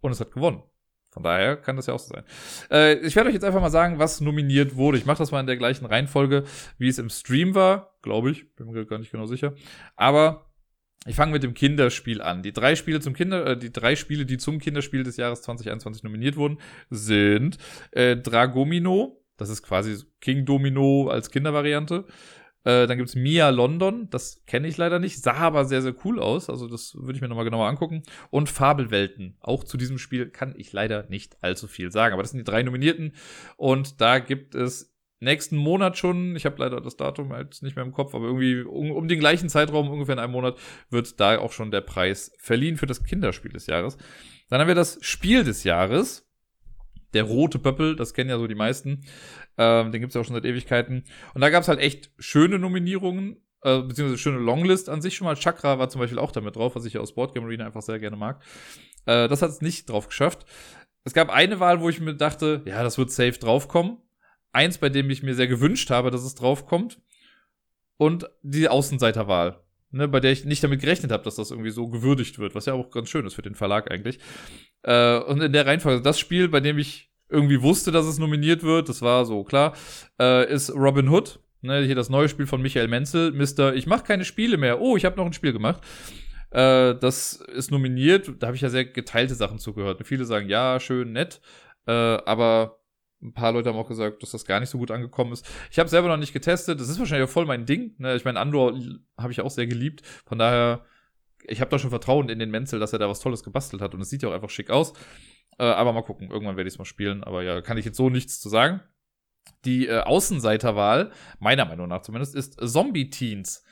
und es hat gewonnen. Von daher kann das ja auch so sein. Äh, ich werde euch jetzt einfach mal sagen, was nominiert wurde. Ich mache das mal in der gleichen Reihenfolge, wie es im Stream war, glaube ich. Bin mir gar nicht genau sicher. Aber ich fange mit dem Kinderspiel an. Die drei Spiele zum Kinder, äh, die drei Spiele, die zum Kinderspiel des Jahres 2021 nominiert wurden, sind äh, Dragomino. Das ist quasi King Domino als Kindervariante. Äh, dann gibt's Mia London, das kenne ich leider nicht, sah aber sehr, sehr cool aus. Also das würde ich mir nochmal genauer angucken. Und Fabelwelten. Auch zu diesem Spiel kann ich leider nicht allzu viel sagen. Aber das sind die drei Nominierten. Und da gibt es nächsten Monat schon, ich habe leider das Datum jetzt nicht mehr im Kopf, aber irgendwie um, um, den gleichen Zeitraum, ungefähr in einem Monat, wird da auch schon der Preis verliehen für das Kinderspiel des Jahres. Dann haben wir das Spiel des Jahres. Der rote Pöppel, das kennen ja so die meisten. Ähm, den gibt's ja auch schon seit Ewigkeiten. Und da gab's halt echt schöne Nominierungen, äh, beziehungsweise schöne Longlist an sich schon mal. Chakra war zum Beispiel auch damit drauf, was ich aus Boardgame Arena einfach sehr gerne mag. Äh, das hat es nicht drauf geschafft. Es gab eine Wahl, wo ich mir dachte, ja, das wird safe draufkommen. Eins, bei dem ich mir sehr gewünscht habe, dass es draufkommt. Und die Außenseiterwahl. Ne, bei der ich nicht damit gerechnet habe, dass das irgendwie so gewürdigt wird, was ja auch ganz schön ist für den Verlag eigentlich. Äh, und in der Reihenfolge, das Spiel, bei dem ich irgendwie wusste, dass es nominiert wird, das war so klar, äh, ist Robin Hood. Ne, hier das neue Spiel von Michael Menzel, Mr. Ich mache keine Spiele mehr. Oh, ich habe noch ein Spiel gemacht. Äh, das ist nominiert. Da habe ich ja sehr geteilte Sachen zugehört. Viele sagen, ja, schön, nett. Äh, aber ein paar Leute haben auch gesagt, dass das gar nicht so gut angekommen ist. Ich habe selber noch nicht getestet. Das ist wahrscheinlich auch voll mein Ding. Ne? Ich meine, Andor habe ich auch sehr geliebt. Von daher, ich habe da schon Vertrauen in den Menzel, dass er da was Tolles gebastelt hat. Und es sieht ja auch einfach schick aus. Äh, aber mal gucken. Irgendwann werde ich es mal spielen. Aber ja, kann ich jetzt so nichts zu sagen. Die äh, Außenseiterwahl, meiner Meinung nach zumindest, ist Zombie Teens.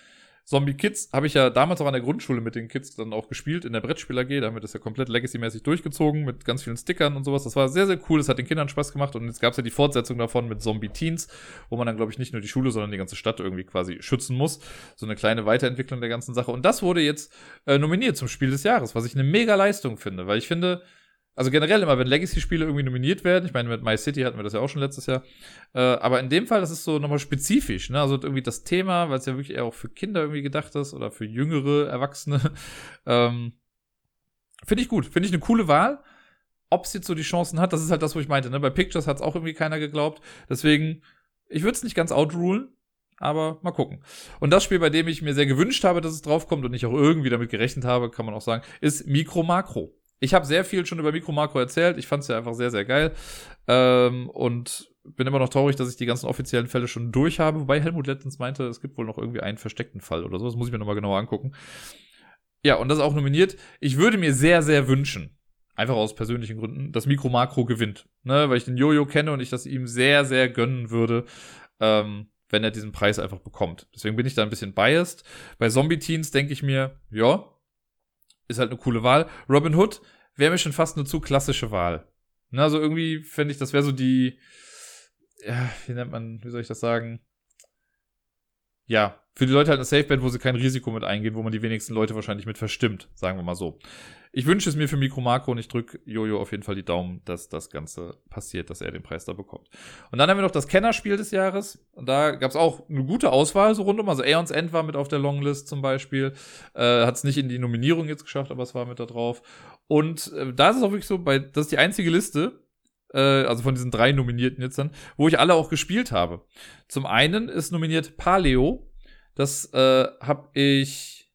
Zombie Kids habe ich ja damals auch an der Grundschule mit den Kids dann auch gespielt in der Brettspiel AG. Da haben wir das ja komplett Legacy-mäßig durchgezogen mit ganz vielen Stickern und sowas. Das war sehr, sehr cool. Das hat den Kindern Spaß gemacht. Und jetzt gab es ja die Fortsetzung davon mit Zombie Teens, wo man dann, glaube ich, nicht nur die Schule, sondern die ganze Stadt irgendwie quasi schützen muss. So eine kleine Weiterentwicklung der ganzen Sache. Und das wurde jetzt äh, nominiert zum Spiel des Jahres, was ich eine mega Leistung finde, weil ich finde, also generell immer, wenn Legacy-Spiele irgendwie nominiert werden, ich meine, mit My City hatten wir das ja auch schon letztes Jahr, äh, aber in dem Fall, das ist so nochmal spezifisch, ne? Also irgendwie das Thema, weil es ja wirklich eher auch für Kinder irgendwie gedacht ist oder für jüngere Erwachsene. ähm, Finde ich gut, finde ich eine coole Wahl. Ob es jetzt so die Chancen hat, das ist halt das, wo ich meinte, ne? Bei Pictures hat es auch irgendwie keiner geglaubt. Deswegen, ich würde es nicht ganz outrulen, aber mal gucken. Und das Spiel, bei dem ich mir sehr gewünscht habe, dass es draufkommt und ich auch irgendwie damit gerechnet habe, kann man auch sagen, ist Micro Macro ich habe sehr viel schon über Mikro Makro erzählt. Ich fand es ja einfach sehr, sehr geil. Ähm, und bin immer noch traurig, dass ich die ganzen offiziellen Fälle schon durch habe. Wobei Helmut letztens meinte, es gibt wohl noch irgendwie einen versteckten Fall oder so. Das muss ich mir nochmal genauer angucken. Ja, und das ist auch nominiert. Ich würde mir sehr, sehr wünschen, einfach aus persönlichen Gründen, dass Mikro Makro gewinnt. Ne? Weil ich den Jojo kenne und ich das ihm sehr, sehr gönnen würde. Ähm, wenn er diesen Preis einfach bekommt. Deswegen bin ich da ein bisschen biased. Bei Zombie Teens denke ich mir, ja, ist halt eine coole Wahl. Robin Hood wäre mir schon fast eine zu klassische Wahl. Na, also irgendwie fände ich, das wäre so die, ja, wie nennt man, wie soll ich das sagen? Ja, für die Leute halt eine Safe-Bet, wo sie kein Risiko mit eingehen, wo man die wenigsten Leute wahrscheinlich mit verstimmt, sagen wir mal so. Ich wünsche es mir für Mikro Makro und ich drücke Jojo auf jeden Fall die Daumen, dass das Ganze passiert, dass er den Preis da bekommt. Und dann haben wir noch das Kennerspiel des Jahres. Und da gab es auch eine gute Auswahl so rundum. Also Aeons End war mit auf der Longlist zum Beispiel. Äh, Hat es nicht in die Nominierung jetzt geschafft, aber es war mit da drauf. Und äh, da ist es auch wirklich so, bei, das ist die einzige Liste, äh, also von diesen drei Nominierten jetzt dann, wo ich alle auch gespielt habe. Zum einen ist nominiert Paleo. Das äh, habe ich,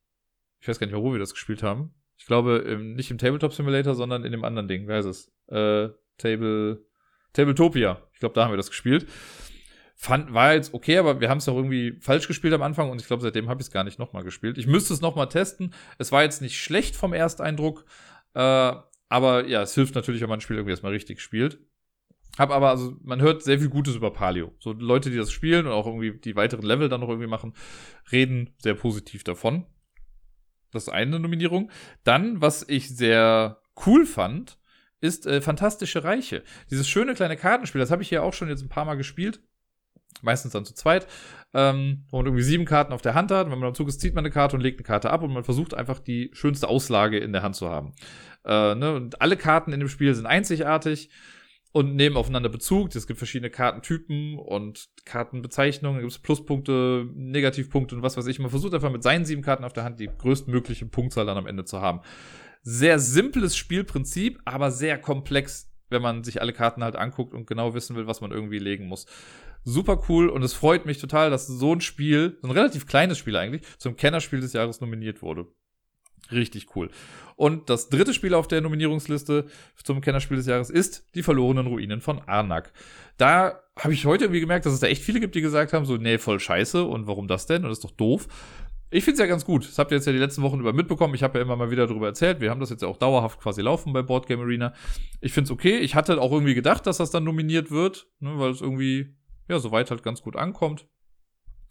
ich weiß gar nicht mehr, wo wir das gespielt haben. Ich glaube, im, nicht im Tabletop Simulator, sondern in dem anderen Ding. Wer ist es? Äh, Table, Tabletopia. Ich glaube, da haben wir das gespielt. Fand, war jetzt okay, aber wir haben es auch irgendwie falsch gespielt am Anfang und ich glaube, seitdem habe ich es gar nicht nochmal gespielt. Ich müsste es nochmal testen. Es war jetzt nicht schlecht vom Ersteindruck, äh, aber ja, es hilft natürlich, wenn man ein Spiel irgendwie erstmal richtig spielt. Hab aber, also, man hört sehr viel Gutes über Palio. So Leute, die das spielen und auch irgendwie die weiteren Level dann noch irgendwie machen, reden sehr positiv davon. Das ist eine Nominierung. Dann, was ich sehr cool fand, ist äh, Fantastische Reiche. Dieses schöne kleine Kartenspiel, das habe ich ja auch schon jetzt ein paar Mal gespielt. Meistens dann zu zweit. Ähm, wo irgendwie sieben Karten auf der Hand hat. Wenn man am Zug ist, zieht man eine Karte und legt eine Karte ab und man versucht einfach die schönste Auslage in der Hand zu haben. Äh, ne? Und alle Karten in dem Spiel sind einzigartig und nehmen aufeinander Bezug. Es gibt verschiedene Kartentypen und Kartenbezeichnungen. Da gibt es Pluspunkte, Negativpunkte und was weiß ich. Man versucht einfach mit seinen sieben Karten auf der Hand die größtmögliche Punktzahl dann am Ende zu haben. Sehr simples Spielprinzip, aber sehr komplex, wenn man sich alle Karten halt anguckt und genau wissen will, was man irgendwie legen muss. Super cool und es freut mich total, dass so ein Spiel, so ein relativ kleines Spiel eigentlich, zum Kennerspiel des Jahres nominiert wurde. Richtig cool. Und das dritte Spiel auf der Nominierungsliste zum Kennerspiel des Jahres ist Die verlorenen Ruinen von Arnak. Da habe ich heute irgendwie gemerkt, dass es da echt viele gibt, die gesagt haben, so, nee, voll scheiße und warum das denn? Und das ist doch doof. Ich finde es ja ganz gut. Das habt ihr jetzt ja die letzten Wochen über mitbekommen. Ich habe ja immer mal wieder darüber erzählt. Wir haben das jetzt ja auch dauerhaft quasi laufen bei Board Game Arena. Ich finde es okay. Ich hatte auch irgendwie gedacht, dass das dann nominiert wird, ne, weil es irgendwie, ja, soweit halt ganz gut ankommt.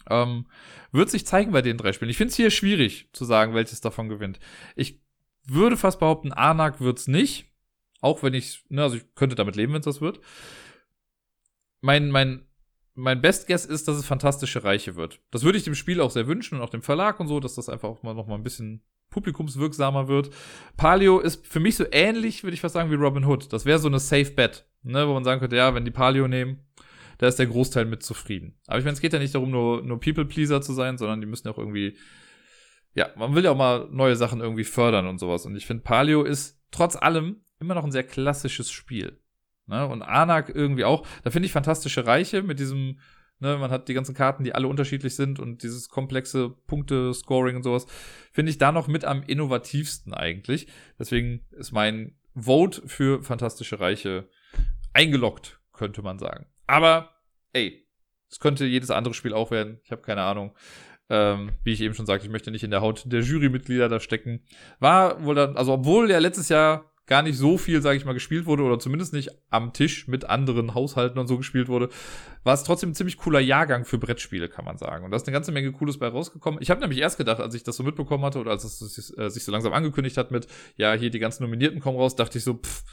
Ähm, wird sich zeigen bei den drei Spielen. Ich finde es hier schwierig zu sagen, welches davon gewinnt. Ich würde fast behaupten, Anak wird's nicht. Auch wenn ich, ne, also ich könnte damit leben, wenn es das wird. Mein, mein, mein Best Guess ist, dass es fantastische Reiche wird. Das würde ich dem Spiel auch sehr wünschen und auch dem Verlag und so, dass das einfach auch mal noch mal ein bisschen publikumswirksamer wird. Palio ist für mich so ähnlich, würde ich fast sagen, wie Robin Hood. Das wäre so eine Safe Bet, ne, wo man sagen könnte, ja, wenn die Palio nehmen, da ist der Großteil mit zufrieden. Aber ich meine, es geht ja nicht darum, nur, nur People-Pleaser zu sein, sondern die müssen ja auch irgendwie, ja, man will ja auch mal neue Sachen irgendwie fördern und sowas. Und ich finde, Palio ist trotz allem immer noch ein sehr klassisches Spiel. Ne? Und Anak irgendwie auch. Da finde ich fantastische Reiche mit diesem Ne, man hat die ganzen Karten, die alle unterschiedlich sind und dieses komplexe Punkte-Scoring und sowas, finde ich da noch mit am innovativsten eigentlich. Deswegen ist mein Vote für Fantastische Reiche eingeloggt, könnte man sagen. Aber, ey, es könnte jedes andere Spiel auch werden. Ich habe keine Ahnung. Ähm, wie ich eben schon sagte, ich möchte nicht in der Haut der Jurymitglieder da stecken. War wohl dann, also obwohl ja letztes Jahr gar nicht so viel, sage ich mal, gespielt wurde oder zumindest nicht am Tisch mit anderen Haushalten und so gespielt wurde, war es trotzdem ein ziemlich cooler Jahrgang für Brettspiele, kann man sagen. Und da ist eine ganze Menge Cooles bei rausgekommen. Ich habe nämlich erst gedacht, als ich das so mitbekommen hatte oder als es äh, sich so langsam angekündigt hat mit, ja, hier die ganzen Nominierten kommen raus, dachte ich so, pff,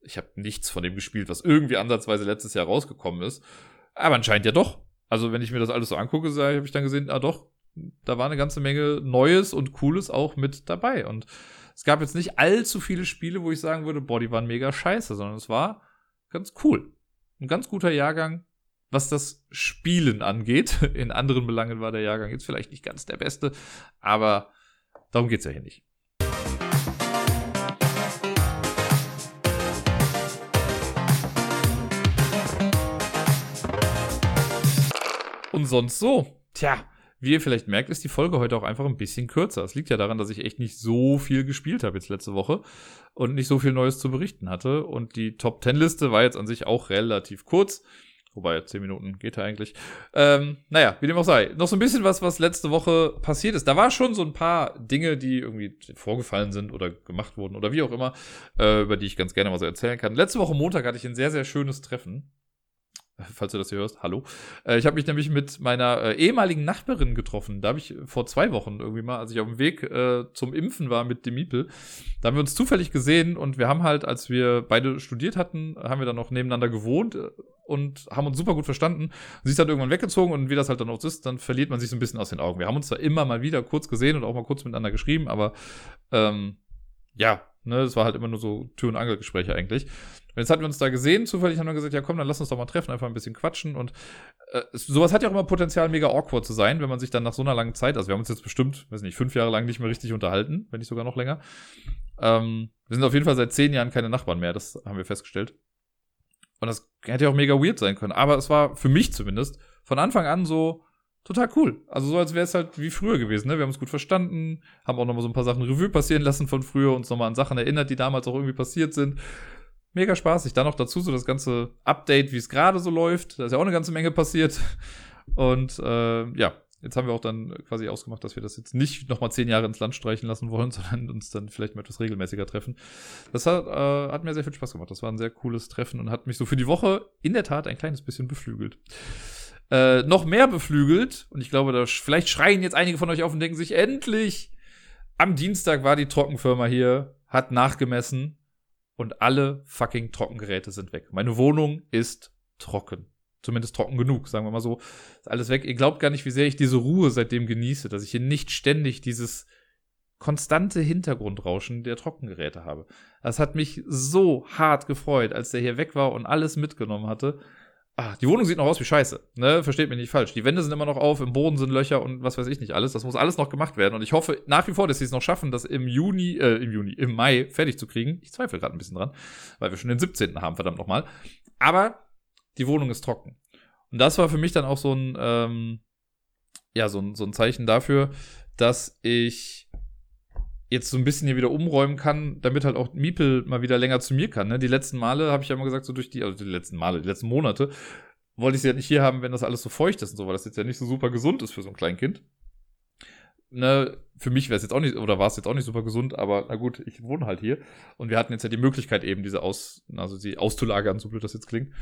ich habe nichts von dem gespielt, was irgendwie ansatzweise letztes Jahr rausgekommen ist. Aber anscheinend ja doch. Also wenn ich mir das alles so angucke, habe ich dann gesehen, ah doch, da war eine ganze Menge Neues und Cooles auch mit dabei. Und es gab jetzt nicht allzu viele Spiele, wo ich sagen würde, boah, die waren mega scheiße, sondern es war ganz cool. Ein ganz guter Jahrgang, was das Spielen angeht. In anderen Belangen war der Jahrgang jetzt vielleicht nicht ganz der beste, aber darum geht's ja hier nicht. Und sonst so. Tja, wie ihr vielleicht merkt, ist die Folge heute auch einfach ein bisschen kürzer. Es liegt ja daran, dass ich echt nicht so viel gespielt habe jetzt letzte Woche und nicht so viel Neues zu berichten hatte. Und die Top 10 Liste war jetzt an sich auch relativ kurz. Wobei, 10 Minuten geht ja eigentlich. Ähm, naja, wie dem auch sei. Noch so ein bisschen was, was letzte Woche passiert ist. Da war schon so ein paar Dinge, die irgendwie vorgefallen sind oder gemacht wurden oder wie auch immer, äh, über die ich ganz gerne mal so erzählen kann. Letzte Woche Montag hatte ich ein sehr, sehr schönes Treffen falls du das hier hörst, hallo. Äh, ich habe mich nämlich mit meiner äh, ehemaligen Nachbarin getroffen. Da habe ich vor zwei Wochen irgendwie mal, als ich auf dem Weg äh, zum Impfen war mit dem Miepel, da haben wir uns zufällig gesehen und wir haben halt, als wir beide studiert hatten, haben wir dann noch nebeneinander gewohnt äh, und haben uns super gut verstanden. Sie ist dann irgendwann weggezogen und wie das halt dann auch ist, dann verliert man sich so ein bisschen aus den Augen. Wir haben uns zwar immer mal wieder kurz gesehen und auch mal kurz miteinander geschrieben, aber ähm, ja, Ne, das war halt immer nur so Tür- und Angelgespräche eigentlich. Und jetzt hatten wir uns da gesehen, zufällig haben wir gesagt, ja komm, dann lass uns doch mal treffen, einfach ein bisschen quatschen. Und äh, sowas hat ja auch immer Potenzial, mega awkward zu sein, wenn man sich dann nach so einer langen Zeit, also wir haben uns jetzt bestimmt, weiß nicht, fünf Jahre lang nicht mehr richtig unterhalten, wenn nicht sogar noch länger. Ähm, wir sind auf jeden Fall seit zehn Jahren keine Nachbarn mehr, das haben wir festgestellt. Und das hätte ja auch mega weird sein können. Aber es war für mich zumindest von Anfang an so, total cool. Also so, als wäre es halt wie früher gewesen. Ne? Wir haben uns gut verstanden, haben auch nochmal so ein paar Sachen Revue passieren lassen von früher, uns nochmal an Sachen erinnert, die damals auch irgendwie passiert sind. Mega spaßig. Dann noch dazu so das ganze Update, wie es gerade so läuft. Da ist ja auch eine ganze Menge passiert. Und äh, ja, jetzt haben wir auch dann quasi ausgemacht, dass wir das jetzt nicht nochmal zehn Jahre ins Land streichen lassen wollen, sondern uns dann vielleicht mal etwas regelmäßiger treffen. Das hat, äh, hat mir sehr viel Spaß gemacht. Das war ein sehr cooles Treffen und hat mich so für die Woche in der Tat ein kleines bisschen beflügelt äh, noch mehr beflügelt. Und ich glaube, da vielleicht schreien jetzt einige von euch auf und denken sich, endlich! Am Dienstag war die Trockenfirma hier, hat nachgemessen und alle fucking Trockengeräte sind weg. Meine Wohnung ist trocken. Zumindest trocken genug, sagen wir mal so. Ist alles weg. Ihr glaubt gar nicht, wie sehr ich diese Ruhe seitdem genieße, dass ich hier nicht ständig dieses konstante Hintergrundrauschen der Trockengeräte habe. Das hat mich so hart gefreut, als der hier weg war und alles mitgenommen hatte. Ah, die Wohnung sieht noch aus wie Scheiße, ne? Versteht mich nicht falsch. Die Wände sind immer noch auf, im Boden sind Löcher und was weiß ich nicht alles. Das muss alles noch gemacht werden. Und ich hoffe nach wie vor, dass sie es noch schaffen, das im Juni, äh, im Juni, im Mai fertig zu kriegen. Ich zweifle gerade ein bisschen dran, weil wir schon den 17. haben, verdammt nochmal. Aber die Wohnung ist trocken. Und das war für mich dann auch so ein, ähm, ja, so ein, so ein Zeichen dafür, dass ich jetzt so ein bisschen hier wieder umräumen kann, damit halt auch Miepel mal wieder länger zu mir kann. Ne? Die letzten Male habe ich ja immer gesagt, so durch die, also die letzten Male, die letzten Monate, wollte ich sie ja nicht hier haben, wenn das alles so feucht ist und so, weil das jetzt ja nicht so super gesund ist für so ein Kleinkind. Ne, für mich wäre es jetzt auch nicht, oder war es jetzt auch nicht super gesund, aber na gut, ich wohne halt hier. Und wir hatten jetzt ja die Möglichkeit eben, diese aus, also sie auszulagern, so blöd das jetzt klingt.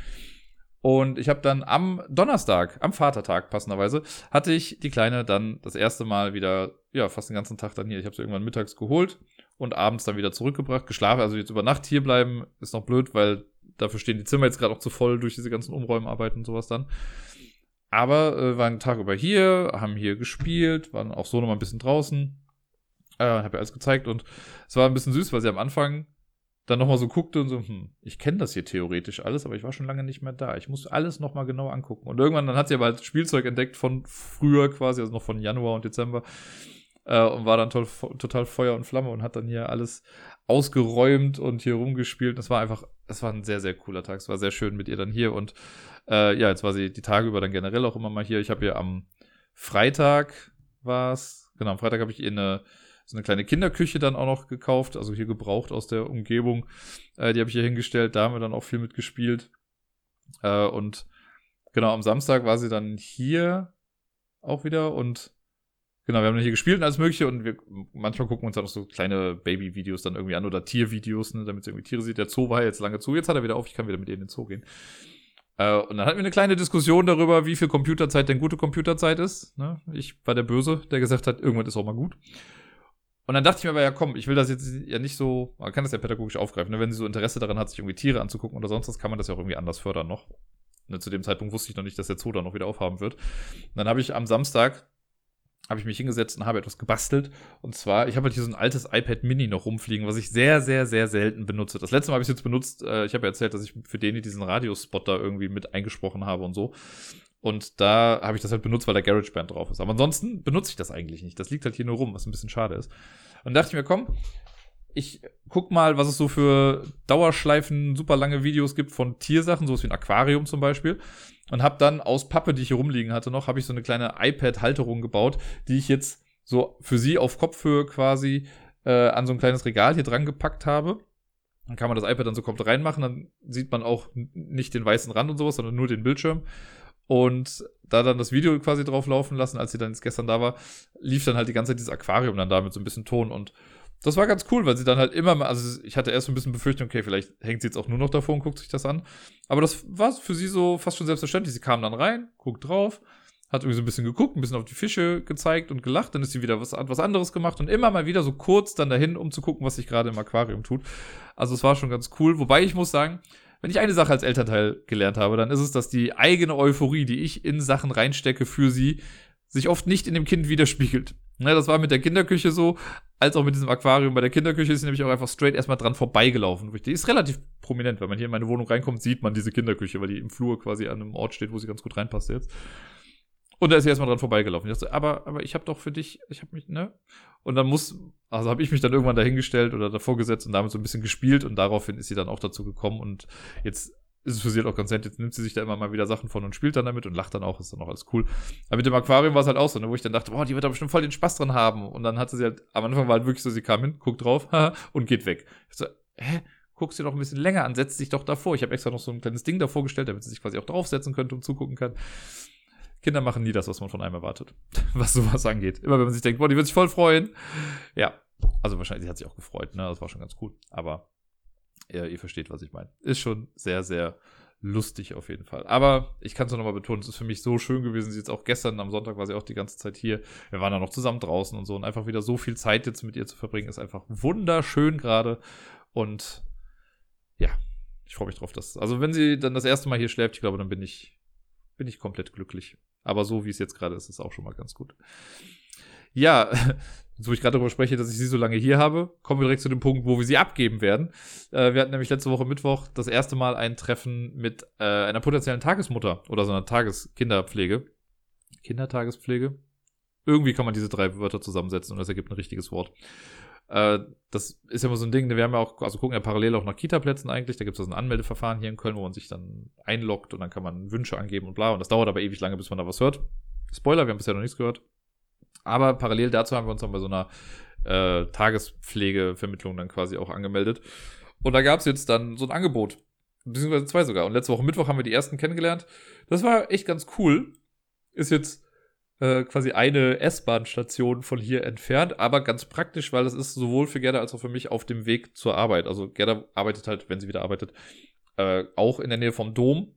Und ich habe dann am Donnerstag, am Vatertag passenderweise, hatte ich die Kleine dann das erste Mal wieder, ja, fast den ganzen Tag dann hier. Ich habe sie irgendwann mittags geholt und abends dann wieder zurückgebracht, geschlafen. Also jetzt über Nacht hier bleiben ist noch blöd, weil dafür stehen die Zimmer jetzt gerade auch zu voll durch diese ganzen Umräumarbeiten und sowas dann. Aber äh, waren Tag über hier, haben hier gespielt, waren auch so noch mal ein bisschen draußen. Äh, habe ja alles gezeigt und es war ein bisschen süß, weil sie am Anfang dann nochmal so guckte und so, hm, ich kenne das hier theoretisch alles, aber ich war schon lange nicht mehr da. Ich muss alles nochmal genau angucken. Und irgendwann, dann hat sie aber halt Spielzeug entdeckt von früher quasi, also noch von Januar und Dezember. äh, und war dann toll, total Feuer und Flamme und hat dann hier alles ausgeräumt und hier rumgespielt. Das war einfach, es war ein sehr, sehr cooler Tag. Es war sehr schön mit ihr dann hier und äh, ja, jetzt war sie die Tage über dann generell auch immer mal hier. Ich habe ihr am Freitag war es, genau, am Freitag habe ich ihr eine so eine kleine Kinderküche dann auch noch gekauft, also hier gebraucht aus der Umgebung. Äh, die habe ich hier hingestellt, da haben wir dann auch viel mitgespielt. Äh, und genau, am Samstag war sie dann hier auch wieder und genau, wir haben hier gespielt und alles Mögliche und wir manchmal gucken wir uns dann auch so kleine Baby-Videos dann irgendwie an oder Tiervideos, ne, damit sie irgendwie Tiere sieht. Der Zoo war jetzt lange zu, jetzt hat er wieder auf, ich kann wieder mit ihr in den Zoo gehen. Äh, und dann hatten wir eine kleine Diskussion darüber, wie viel Computerzeit denn gute Computerzeit ist. Ne? Ich war der Böse, der gesagt hat, irgendwann ist auch mal gut. Und dann dachte ich mir aber, ja komm, ich will das jetzt ja nicht so, man kann das ja pädagogisch aufgreifen. Ne? Wenn sie so Interesse daran hat, sich irgendwie Tiere anzugucken oder sonst was, kann man das ja auch irgendwie anders fördern noch. Ne? Zu dem Zeitpunkt wusste ich noch nicht, dass der Zoo da noch wieder aufhaben wird. Und dann habe ich am Samstag habe ich mich hingesetzt und habe etwas gebastelt. Und zwar, ich habe halt hier so ein altes iPad Mini noch rumfliegen, was ich sehr, sehr, sehr selten benutze. Das letzte Mal habe ich es jetzt benutzt, äh, ich habe ja erzählt, dass ich für den diesen Radiospot da irgendwie mit eingesprochen habe und so. Und da habe ich das halt benutzt, weil da GarageBand drauf ist. Aber ansonsten benutze ich das eigentlich nicht. Das liegt halt hier nur rum, was ein bisschen schade ist. Und dachte ich mir, komm, ich guck mal, was es so für Dauerschleifen, super lange Videos gibt von Tiersachen, sowas wie ein Aquarium zum Beispiel. Und habe dann aus Pappe, die ich hier rumliegen hatte noch, habe ich so eine kleine iPad-Halterung gebaut, die ich jetzt so für sie auf Kopfhöhe quasi äh, an so ein kleines Regal hier dran gepackt habe. Dann kann man das iPad dann so komplett reinmachen, dann sieht man auch nicht den weißen Rand und sowas, sondern nur den Bildschirm. Und da dann das Video quasi drauf laufen lassen, als sie dann jetzt gestern da war, lief dann halt die ganze Zeit dieses Aquarium dann da mit so ein bisschen Ton und das war ganz cool, weil sie dann halt immer mal, also ich hatte erst so ein bisschen Befürchtung, okay, vielleicht hängt sie jetzt auch nur noch davor und guckt sich das an. Aber das war für sie so fast schon selbstverständlich. Sie kam dann rein, guckt drauf, hat irgendwie so ein bisschen geguckt, ein bisschen auf die Fische gezeigt und gelacht, dann ist sie wieder was, was anderes gemacht und immer mal wieder so kurz dann dahin, um zu gucken, was sich gerade im Aquarium tut. Also es war schon ganz cool. Wobei ich muss sagen, wenn ich eine Sache als Elternteil gelernt habe, dann ist es, dass die eigene Euphorie, die ich in Sachen reinstecke für sie, sich oft nicht in dem Kind widerspiegelt. Ja, das war mit der Kinderküche so, als auch mit diesem Aquarium. Bei der Kinderküche ist sie nämlich auch einfach straight erstmal dran vorbeigelaufen. Die ist relativ prominent. Wenn man hier in meine Wohnung reinkommt, sieht man diese Kinderküche, weil die im Flur quasi an einem Ort steht, wo sie ganz gut reinpasst jetzt. Und da ist sie erstmal dran vorbeigelaufen. Ich dachte, aber, aber ich habe doch für dich, ich habe mich, ne? Und dann muss, also habe ich mich dann irgendwann dahingestellt oder davor gesetzt und damit so ein bisschen gespielt und daraufhin ist sie dann auch dazu gekommen und jetzt ist es für sie halt auch ganz nett. Jetzt nimmt sie sich da immer mal wieder Sachen von und spielt dann damit und lacht dann auch, ist dann auch alles cool. Aber mit dem Aquarium war es halt auch so, ne, wo ich dann dachte, boah, die wird da bestimmt voll den Spaß dran haben. Und dann hatte sie halt, am Anfang war halt wirklich so, sie kam hin, guckt drauf und geht weg. Ich so, hä? Guckst dir doch ein bisschen länger an, setzt dich doch davor. Ich habe extra noch so ein kleines Ding davor gestellt, damit sie sich quasi auch draufsetzen könnte und zugucken kann. Kinder machen nie das, was man von einem erwartet, was sowas angeht. Immer wenn man sich denkt, boah, die wird sich voll freuen. Ja, also wahrscheinlich, sie hat sich auch gefreut, ne? Das war schon ganz cool. Aber ja, ihr versteht, was ich meine. Ist schon sehr, sehr lustig auf jeden Fall. Aber ich kann es nochmal betonen, es ist für mich so schön gewesen. Sie jetzt auch gestern am Sonntag war sie auch die ganze Zeit hier. Wir waren dann noch zusammen draußen und so und einfach wieder so viel Zeit jetzt mit ihr zu verbringen, ist einfach wunderschön gerade. Und ja, ich freue mich drauf, dass. Also wenn sie dann das erste Mal hier schläft, ich glaube, dann bin ich, bin ich komplett glücklich. Aber so wie es jetzt gerade ist, ist auch schon mal ganz gut. Ja, wo ich gerade darüber spreche, dass ich sie so lange hier habe, kommen wir direkt zu dem Punkt, wo wir sie abgeben werden. Äh, wir hatten nämlich letzte Woche Mittwoch das erste Mal ein Treffen mit äh, einer potenziellen Tagesmutter oder so einer Tageskinderpflege. Kindertagespflege? Irgendwie kann man diese drei Wörter zusammensetzen und das ergibt ein richtiges Wort. Äh, das ist ja immer so ein Ding, wir haben ja auch, also gucken ja parallel auch nach Kita-Plätzen eigentlich. Da gibt es also ein Anmeldeverfahren hier in Köln, wo man sich dann einloggt und dann kann man Wünsche angeben und bla. Und das dauert aber ewig lange, bis man da was hört. Spoiler, wir haben bisher noch nichts gehört. Aber parallel dazu haben wir uns dann bei so einer äh, Tagespflegevermittlung dann quasi auch angemeldet. Und da gab es jetzt dann so ein Angebot. Beziehungsweise zwei sogar. Und letzte Woche Mittwoch haben wir die ersten kennengelernt. Das war echt ganz cool. Ist jetzt äh, quasi eine S-Bahn-Station von hier entfernt, aber ganz praktisch, weil das ist sowohl für Gerda als auch für mich auf dem Weg zur Arbeit. Also Gerda arbeitet halt, wenn sie wieder arbeitet, äh, auch in der Nähe vom Dom.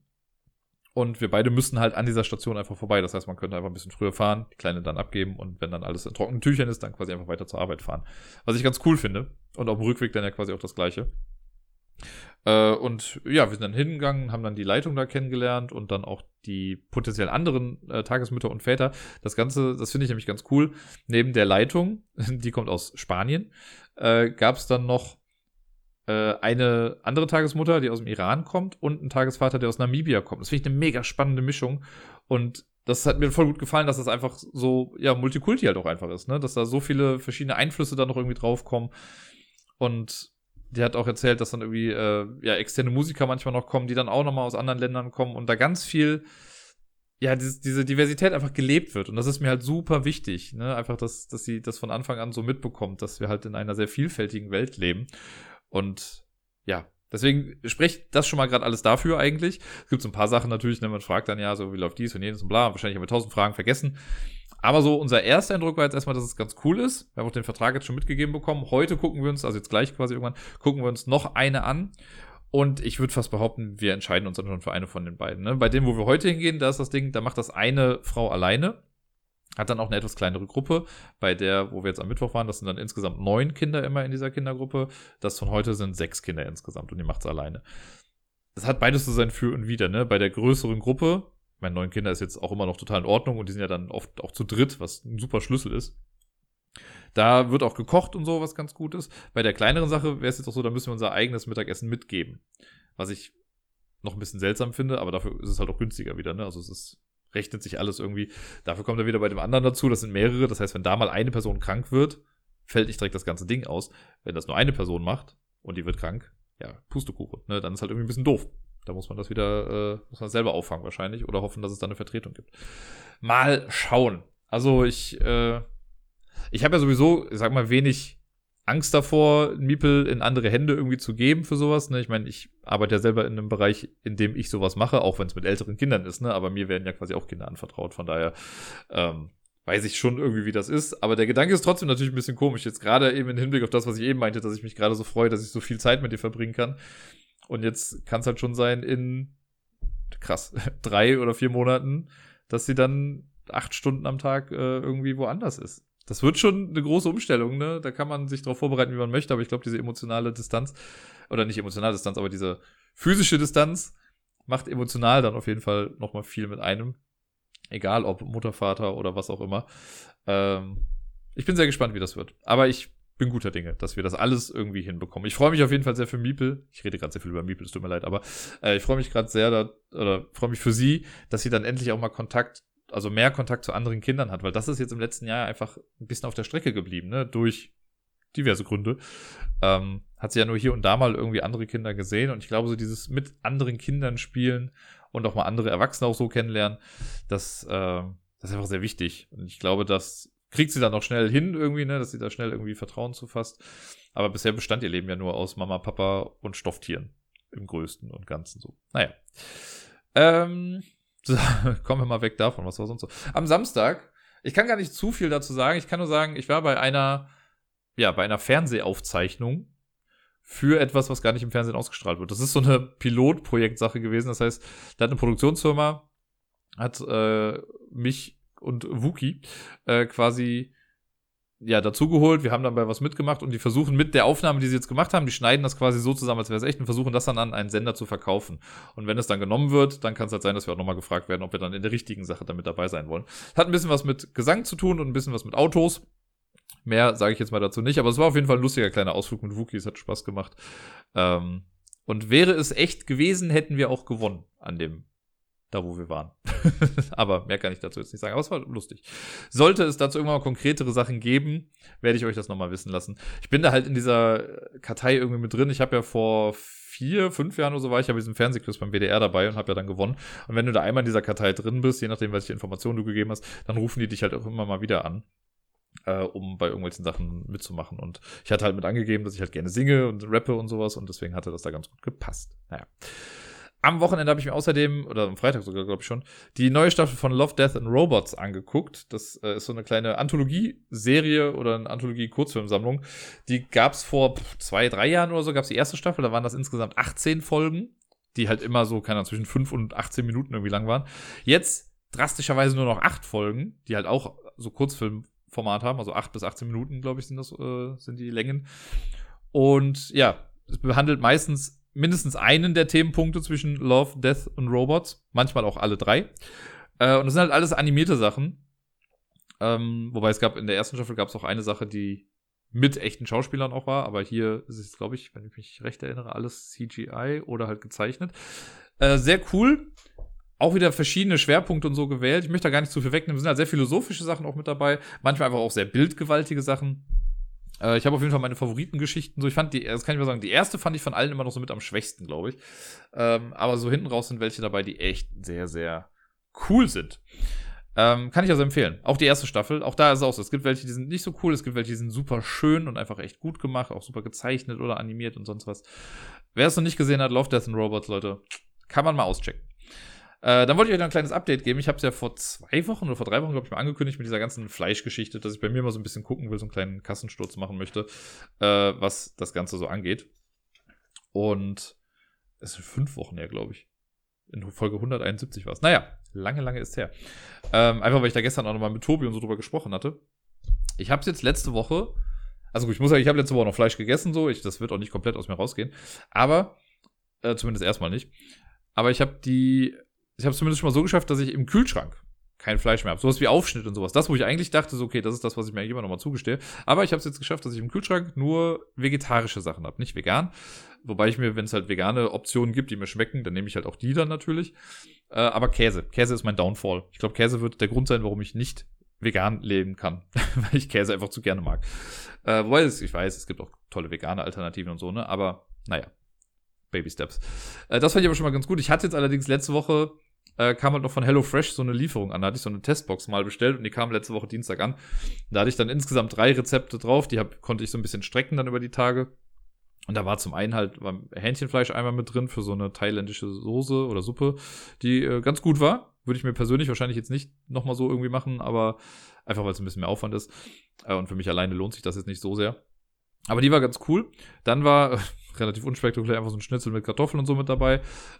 Und wir beide müssen halt an dieser Station einfach vorbei. Das heißt, man könnte einfach ein bisschen früher fahren, die Kleine dann abgeben und wenn dann alles in trockenen Tüchern ist, dann quasi einfach weiter zur Arbeit fahren. Was ich ganz cool finde. Und auf dem Rückweg dann ja quasi auch das Gleiche. Äh, und ja, wir sind dann hingegangen, haben dann die Leitung da kennengelernt und dann auch die potenziell anderen äh, Tagesmütter und Väter. Das Ganze, das finde ich nämlich ganz cool. Neben der Leitung, die kommt aus Spanien, äh, gab es dann noch äh, eine andere Tagesmutter, die aus dem Iran kommt und ein Tagesvater, der aus Namibia kommt. Das finde ich eine mega spannende Mischung. Und das hat mir voll gut gefallen, dass das einfach so, ja, Multikulti halt auch einfach ist, ne? Dass da so viele verschiedene Einflüsse da noch irgendwie draufkommen. Und die hat auch erzählt, dass dann irgendwie, äh, ja, externe Musiker manchmal noch kommen, die dann auch nochmal aus anderen Ländern kommen und da ganz viel, ja, diese, diese Diversität einfach gelebt wird. Und das ist mir halt super wichtig, ne? Einfach, dass, dass sie das von Anfang an so mitbekommt, dass wir halt in einer sehr vielfältigen Welt leben. Und ja, Deswegen spricht das schon mal gerade alles dafür eigentlich. Es gibt so ein paar Sachen natürlich, ne, man fragt dann ja so, wie läuft dies und jenes und bla. Wahrscheinlich haben wir tausend Fragen vergessen. Aber so unser erster Eindruck war jetzt erstmal, dass es ganz cool ist. Wir haben auch den Vertrag jetzt schon mitgegeben bekommen. Heute gucken wir uns, also jetzt gleich quasi irgendwann, gucken wir uns noch eine an. Und ich würde fast behaupten, wir entscheiden uns dann schon für eine von den beiden. Ne? Bei dem, wo wir heute hingehen, da ist das Ding, da macht das eine Frau alleine. Hat dann auch eine etwas kleinere Gruppe, bei der, wo wir jetzt am Mittwoch waren, das sind dann insgesamt neun Kinder immer in dieser Kindergruppe. Das von heute sind sechs Kinder insgesamt und die macht es alleine. Das hat beides so sein Für und Wider, ne? Bei der größeren Gruppe, meine neun Kinder ist jetzt auch immer noch total in Ordnung und die sind ja dann oft auch zu dritt, was ein super Schlüssel ist. Da wird auch gekocht und so, was ganz gut ist. Bei der kleineren Sache wäre es jetzt auch so, da müssen wir unser eigenes Mittagessen mitgeben. Was ich noch ein bisschen seltsam finde, aber dafür ist es halt auch günstiger wieder, ne? Also es ist rechnet sich alles irgendwie. Dafür kommt er wieder bei dem anderen dazu. Das sind mehrere. Das heißt, wenn da mal eine Person krank wird, fällt nicht direkt das ganze Ding aus. Wenn das nur eine Person macht und die wird krank, ja, Pustekuchen, ne, dann ist halt irgendwie ein bisschen doof. Da muss man das wieder, äh, muss man selber auffangen wahrscheinlich oder hoffen, dass es da eine Vertretung gibt. Mal schauen. Also ich, äh, ich habe ja sowieso, ich sag mal, wenig Angst davor, Miepel in andere Hände irgendwie zu geben für sowas. Ne? Ich meine, ich arbeite ja selber in einem Bereich, in dem ich sowas mache, auch wenn es mit älteren Kindern ist, ne? Aber mir werden ja quasi auch Kinder anvertraut. Von daher ähm, weiß ich schon irgendwie, wie das ist. Aber der Gedanke ist trotzdem natürlich ein bisschen komisch. Jetzt gerade eben im Hinblick auf das, was ich eben meinte, dass ich mich gerade so freue, dass ich so viel Zeit mit dir verbringen kann. Und jetzt kann es halt schon sein, in krass, drei oder vier Monaten, dass sie dann acht Stunden am Tag äh, irgendwie woanders ist das wird schon eine große Umstellung, ne? Da kann man sich darauf vorbereiten, wie man möchte, aber ich glaube, diese emotionale Distanz, oder nicht emotionale Distanz, aber diese physische Distanz macht emotional dann auf jeden Fall nochmal viel mit einem. Egal ob Mutter, Vater oder was auch immer. Ähm, ich bin sehr gespannt, wie das wird. Aber ich bin guter Dinge, dass wir das alles irgendwie hinbekommen. Ich freue mich auf jeden Fall sehr für Miepel. Ich rede gerade sehr viel über Miepel, es tut mir leid, aber äh, ich freue mich gerade sehr, da, oder freue mich für sie, dass sie dann endlich auch mal Kontakt also mehr Kontakt zu anderen Kindern hat, weil das ist jetzt im letzten Jahr einfach ein bisschen auf der Strecke geblieben, ne? Durch diverse Gründe. Ähm, hat sie ja nur hier und da mal irgendwie andere Kinder gesehen und ich glaube, so dieses mit anderen Kindern spielen und auch mal andere Erwachsene auch so kennenlernen, das, äh, das ist einfach sehr wichtig. Und ich glaube, das kriegt sie dann auch schnell hin irgendwie, ne, dass sie da schnell irgendwie Vertrauen zufasst. Aber bisher bestand ihr Leben ja nur aus Mama, Papa und Stofftieren. Im größten und ganzen so. Naja. Ähm, so, kommen wir mal weg davon, was war sonst so. Am Samstag, ich kann gar nicht zu viel dazu sagen, ich kann nur sagen, ich war bei einer, ja, bei einer Fernsehaufzeichnung für etwas, was gar nicht im Fernsehen ausgestrahlt wird. Das ist so eine Pilotprojektsache gewesen. Das heißt, da hat eine Produktionsfirma, hat äh, mich und Wookie äh, quasi ja, dazugeholt. Wir haben dabei was mitgemacht und die versuchen mit der Aufnahme, die sie jetzt gemacht haben, die schneiden das quasi so zusammen, als wäre es echt und versuchen das dann an einen Sender zu verkaufen. Und wenn es dann genommen wird, dann kann es halt sein, dass wir auch nochmal gefragt werden, ob wir dann in der richtigen Sache damit dabei sein wollen. Hat ein bisschen was mit Gesang zu tun und ein bisschen was mit Autos. Mehr sage ich jetzt mal dazu nicht, aber es war auf jeden Fall ein lustiger kleiner Ausflug mit Wookies, hat Spaß gemacht. Ähm, und wäre es echt gewesen, hätten wir auch gewonnen an dem da wo wir waren. aber mehr kann ich dazu jetzt nicht sagen. Aber es war lustig. Sollte es dazu irgendwann mal konkretere Sachen geben, werde ich euch das nochmal wissen lassen. Ich bin da halt in dieser Kartei irgendwie mit drin. Ich habe ja vor vier, fünf Jahren oder so war ich ja bei diesem Fernsehkurs beim WDR dabei und habe ja dann gewonnen. Und wenn du da einmal in dieser Kartei drin bist, je nachdem, welche Informationen du gegeben hast, dann rufen die dich halt auch immer mal wieder an. Äh, um bei irgendwelchen Sachen mitzumachen. Und ich hatte halt mit angegeben, dass ich halt gerne singe und rappe und sowas und deswegen hatte das da ganz gut gepasst. Naja. Am Wochenende habe ich mir außerdem, oder am Freitag sogar, glaube ich schon, die neue Staffel von Love, Death and Robots angeguckt. Das äh, ist so eine kleine Anthologie-Serie oder eine Anthologie-Kurzfilmsammlung. Die gab es vor zwei, drei Jahren oder so, gab es die erste Staffel. Da waren das insgesamt 18 Folgen, die halt immer so, keine Ahnung, zwischen 5 und 18 Minuten irgendwie lang waren. Jetzt drastischerweise nur noch 8 Folgen, die halt auch so Kurzfilmformat haben. Also 8 bis 18 Minuten, glaube ich, sind das, äh, sind die Längen. Und ja, es behandelt meistens mindestens einen der Themenpunkte zwischen Love, Death und Robots. Manchmal auch alle drei. Äh, und das sind halt alles animierte Sachen. Ähm, wobei es gab in der ersten Staffel gab es auch eine Sache, die mit echten Schauspielern auch war, aber hier ist es, glaube ich, wenn ich mich recht erinnere, alles CGI oder halt gezeichnet. Äh, sehr cool. Auch wieder verschiedene Schwerpunkte und so gewählt. Ich möchte da gar nicht zu viel wegnehmen. Es sind halt sehr philosophische Sachen auch mit dabei. Manchmal einfach auch sehr bildgewaltige Sachen. Äh, ich habe auf jeden Fall meine Favoritengeschichten. So, ich fand die, das kann ich mal sagen, die erste fand ich von allen immer noch so mit am schwächsten, glaube ich. Ähm, aber so hinten raus sind welche dabei, die echt sehr, sehr cool sind. Ähm, kann ich also empfehlen. Auch die erste Staffel. Auch da ist es auch so. Es gibt welche, die sind nicht so cool. Es gibt welche, die sind super schön und einfach echt gut gemacht. Auch super gezeichnet oder animiert und sonst was. Wer es noch nicht gesehen hat, Love, Death and Robots, Leute, kann man mal auschecken. Äh, dann wollte ich euch noch ein kleines Update geben. Ich habe es ja vor zwei Wochen oder vor drei Wochen, glaube ich, mal angekündigt mit dieser ganzen Fleischgeschichte, dass ich bei mir mal so ein bisschen gucken will, so einen kleinen Kassensturz machen möchte, äh, was das Ganze so angeht. Und es sind fünf Wochen her, glaube ich. In Folge 171 war es. Naja, lange, lange ist her. Ähm, einfach, weil ich da gestern auch nochmal mit Tobi und so drüber gesprochen hatte. Ich habe es jetzt letzte Woche, also gut, ich muss sagen, ich habe letzte Woche noch Fleisch gegessen, so, ich, das wird auch nicht komplett aus mir rausgehen. Aber, äh, zumindest erstmal nicht. Aber ich habe die ich habe es zumindest schon mal so geschafft, dass ich im Kühlschrank kein Fleisch mehr habe. Sowas wie Aufschnitt und sowas. Das, wo ich eigentlich dachte, so, okay, das ist das, was ich mir immer noch mal zugestehe. Aber ich habe es jetzt geschafft, dass ich im Kühlschrank nur vegetarische Sachen habe, nicht vegan. Wobei ich mir, wenn es halt vegane Optionen gibt, die mir schmecken, dann nehme ich halt auch die dann natürlich. Äh, aber Käse. Käse ist mein Downfall. Ich glaube, Käse wird der Grund sein, warum ich nicht vegan leben kann, weil ich Käse einfach zu gerne mag. Äh, wobei, es, ich weiß, es gibt auch tolle vegane Alternativen und so, ne? Aber naja, Baby Steps. Äh, das fand ich aber schon mal ganz gut. Ich hatte jetzt allerdings letzte Woche äh, kam halt noch von HelloFresh so eine Lieferung an. Da hatte ich so eine Testbox mal bestellt und die kam letzte Woche Dienstag an. Da hatte ich dann insgesamt drei Rezepte drauf. Die hab, konnte ich so ein bisschen strecken dann über die Tage. Und da war zum einen halt Hähnchenfleisch einmal mit drin für so eine thailändische Soße oder Suppe, die äh, ganz gut war. Würde ich mir persönlich wahrscheinlich jetzt nicht nochmal so irgendwie machen, aber einfach weil es ein bisschen mehr Aufwand ist. Äh, und für mich alleine lohnt sich das jetzt nicht so sehr. Aber die war ganz cool. Dann war relativ unspektakulär einfach so ein Schnitzel mit Kartoffeln und so mit dabei.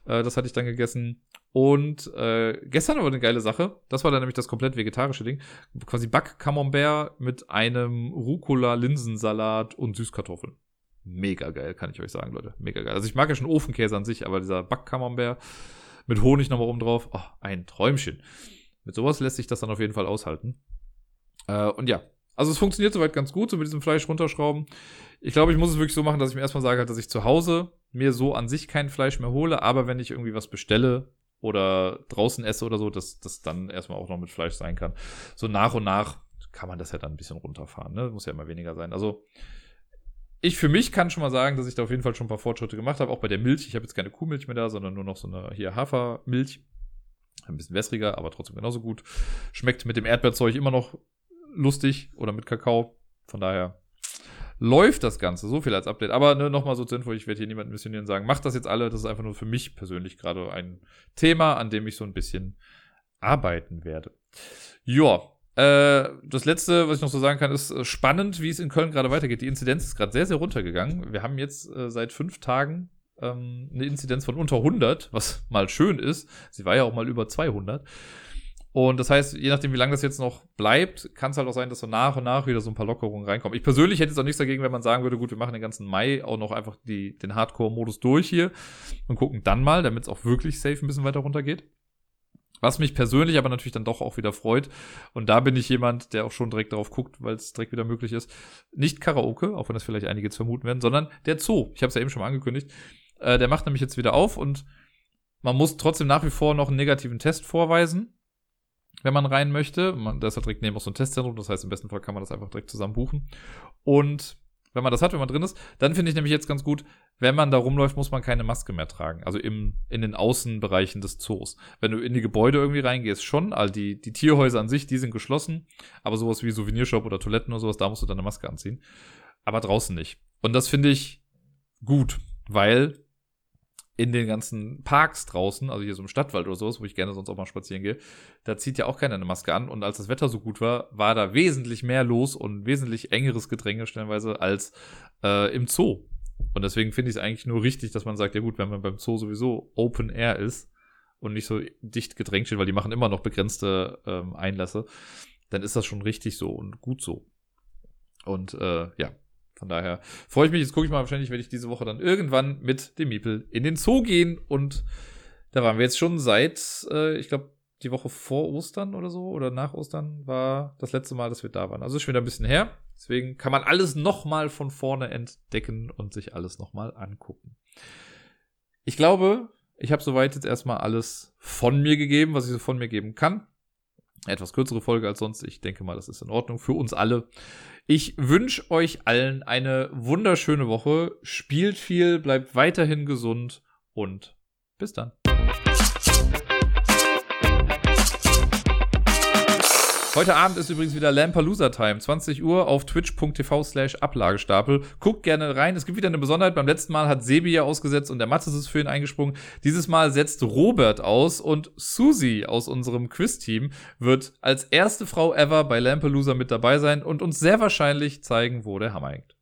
Äh, das hatte ich dann gegessen. Und äh, gestern aber eine geile Sache. Das war dann nämlich das komplett vegetarische Ding. Quasi Back-Camembert mit einem Rucola-Linsensalat und Süßkartoffeln. Mega geil, kann ich euch sagen, Leute. Mega geil. Also ich mag ja schon Ofenkäse an sich, aber dieser Back-Camembert mit Honig nochmal oben drauf, oh, ein Träumchen. Mit sowas lässt sich das dann auf jeden Fall aushalten. Äh, und ja, also es funktioniert soweit ganz gut, so mit diesem Fleisch runterschrauben. Ich glaube, ich muss es wirklich so machen, dass ich mir erstmal sage, dass ich zu Hause mir so an sich kein Fleisch mehr hole, aber wenn ich irgendwie was bestelle oder draußen esse oder so, dass das dann erstmal auch noch mit Fleisch sein kann. So nach und nach kann man das ja dann ein bisschen runterfahren, ne? Muss ja immer weniger sein. Also ich für mich kann schon mal sagen, dass ich da auf jeden Fall schon ein paar Fortschritte gemacht habe, auch bei der Milch. Ich habe jetzt keine Kuhmilch mehr da, sondern nur noch so eine hier Hafermilch. Ein bisschen wässriger, aber trotzdem genauso gut. Schmeckt mit dem Erdbeerzeug immer noch lustig oder mit Kakao. Von daher läuft das Ganze. So viel als Update. Aber ne, nochmal so zur Info, ich werde hier niemanden missionieren sagen, macht das jetzt alle. Das ist einfach nur für mich persönlich gerade ein Thema, an dem ich so ein bisschen arbeiten werde. Ja, äh, das letzte, was ich noch so sagen kann, ist äh, spannend, wie es in Köln gerade weitergeht. Die Inzidenz ist gerade sehr, sehr runtergegangen. Wir haben jetzt äh, seit fünf Tagen ähm, eine Inzidenz von unter 100, was mal schön ist. Sie war ja auch mal über 200. Und das heißt, je nachdem, wie lange das jetzt noch bleibt, kann es halt auch sein, dass so nach und nach wieder so ein paar Lockerungen reinkommen. Ich persönlich hätte jetzt auch nichts dagegen, wenn man sagen würde, gut, wir machen den ganzen Mai auch noch einfach die, den Hardcore-Modus durch hier und gucken dann mal, damit es auch wirklich safe ein bisschen weiter runtergeht. Was mich persönlich aber natürlich dann doch auch wieder freut. Und da bin ich jemand, der auch schon direkt darauf guckt, weil es direkt wieder möglich ist. Nicht Karaoke, auch wenn das vielleicht einige jetzt vermuten werden, sondern der Zoo. Ich habe es ja eben schon mal angekündigt. Äh, der macht nämlich jetzt wieder auf und man muss trotzdem nach wie vor noch einen negativen Test vorweisen wenn man rein möchte. Man, da ist halt direkt neben auch so ein Testzentrum, das heißt, im besten Fall kann man das einfach direkt zusammen buchen. Und wenn man das hat, wenn man drin ist, dann finde ich nämlich jetzt ganz gut, wenn man da rumläuft, muss man keine Maske mehr tragen. Also im, in den Außenbereichen des Zoos. Wenn du in die Gebäude irgendwie reingehst, schon. all die, die Tierhäuser an sich, die sind geschlossen. Aber sowas wie Souvenirshop oder Toiletten oder sowas, da musst du dann eine Maske anziehen. Aber draußen nicht. Und das finde ich gut, weil in den ganzen Parks draußen, also hier so im Stadtwald oder sowas, wo ich gerne sonst auch mal spazieren gehe, da zieht ja auch keiner eine Maske an. Und als das Wetter so gut war, war da wesentlich mehr los und wesentlich engeres Gedränge stellenweise als äh, im Zoo. Und deswegen finde ich es eigentlich nur richtig, dass man sagt, ja gut, wenn man beim Zoo sowieso Open Air ist und nicht so dicht gedrängt steht, weil die machen immer noch begrenzte ähm, Einlässe, dann ist das schon richtig so und gut so. Und äh, ja, von daher freue ich mich. Jetzt gucke ich mal, wahrscheinlich werde ich diese Woche dann irgendwann mit dem Miepel in den Zoo gehen. Und da waren wir jetzt schon seit, äh, ich glaube, die Woche vor Ostern oder so oder nach Ostern war das letzte Mal, dass wir da waren. Also ist schon wieder ein bisschen her. Deswegen kann man alles nochmal von vorne entdecken und sich alles nochmal angucken. Ich glaube, Ich habe soweit jetzt erstmal alles von mir gegeben, was ich so von mir geben kann. Etwas kürzere Folge als sonst. Ich denke mal, das ist in Ordnung für uns alle. Ich wünsche euch allen eine wunderschöne Woche. Spielt viel, bleibt weiterhin gesund und bis dann. Heute Abend ist übrigens wieder Lampalooza Time, 20 Uhr auf twitch.tv slash Ablagestapel. Guckt gerne rein. Es gibt wieder eine Besonderheit. Beim letzten Mal hat Sebi ja ausgesetzt und der Mathis ist für ihn eingesprungen. Dieses Mal setzt Robert aus und Susi aus unserem Quiz-Team wird als erste Frau ever bei Lampalooza mit dabei sein und uns sehr wahrscheinlich zeigen, wo der Hammer hängt.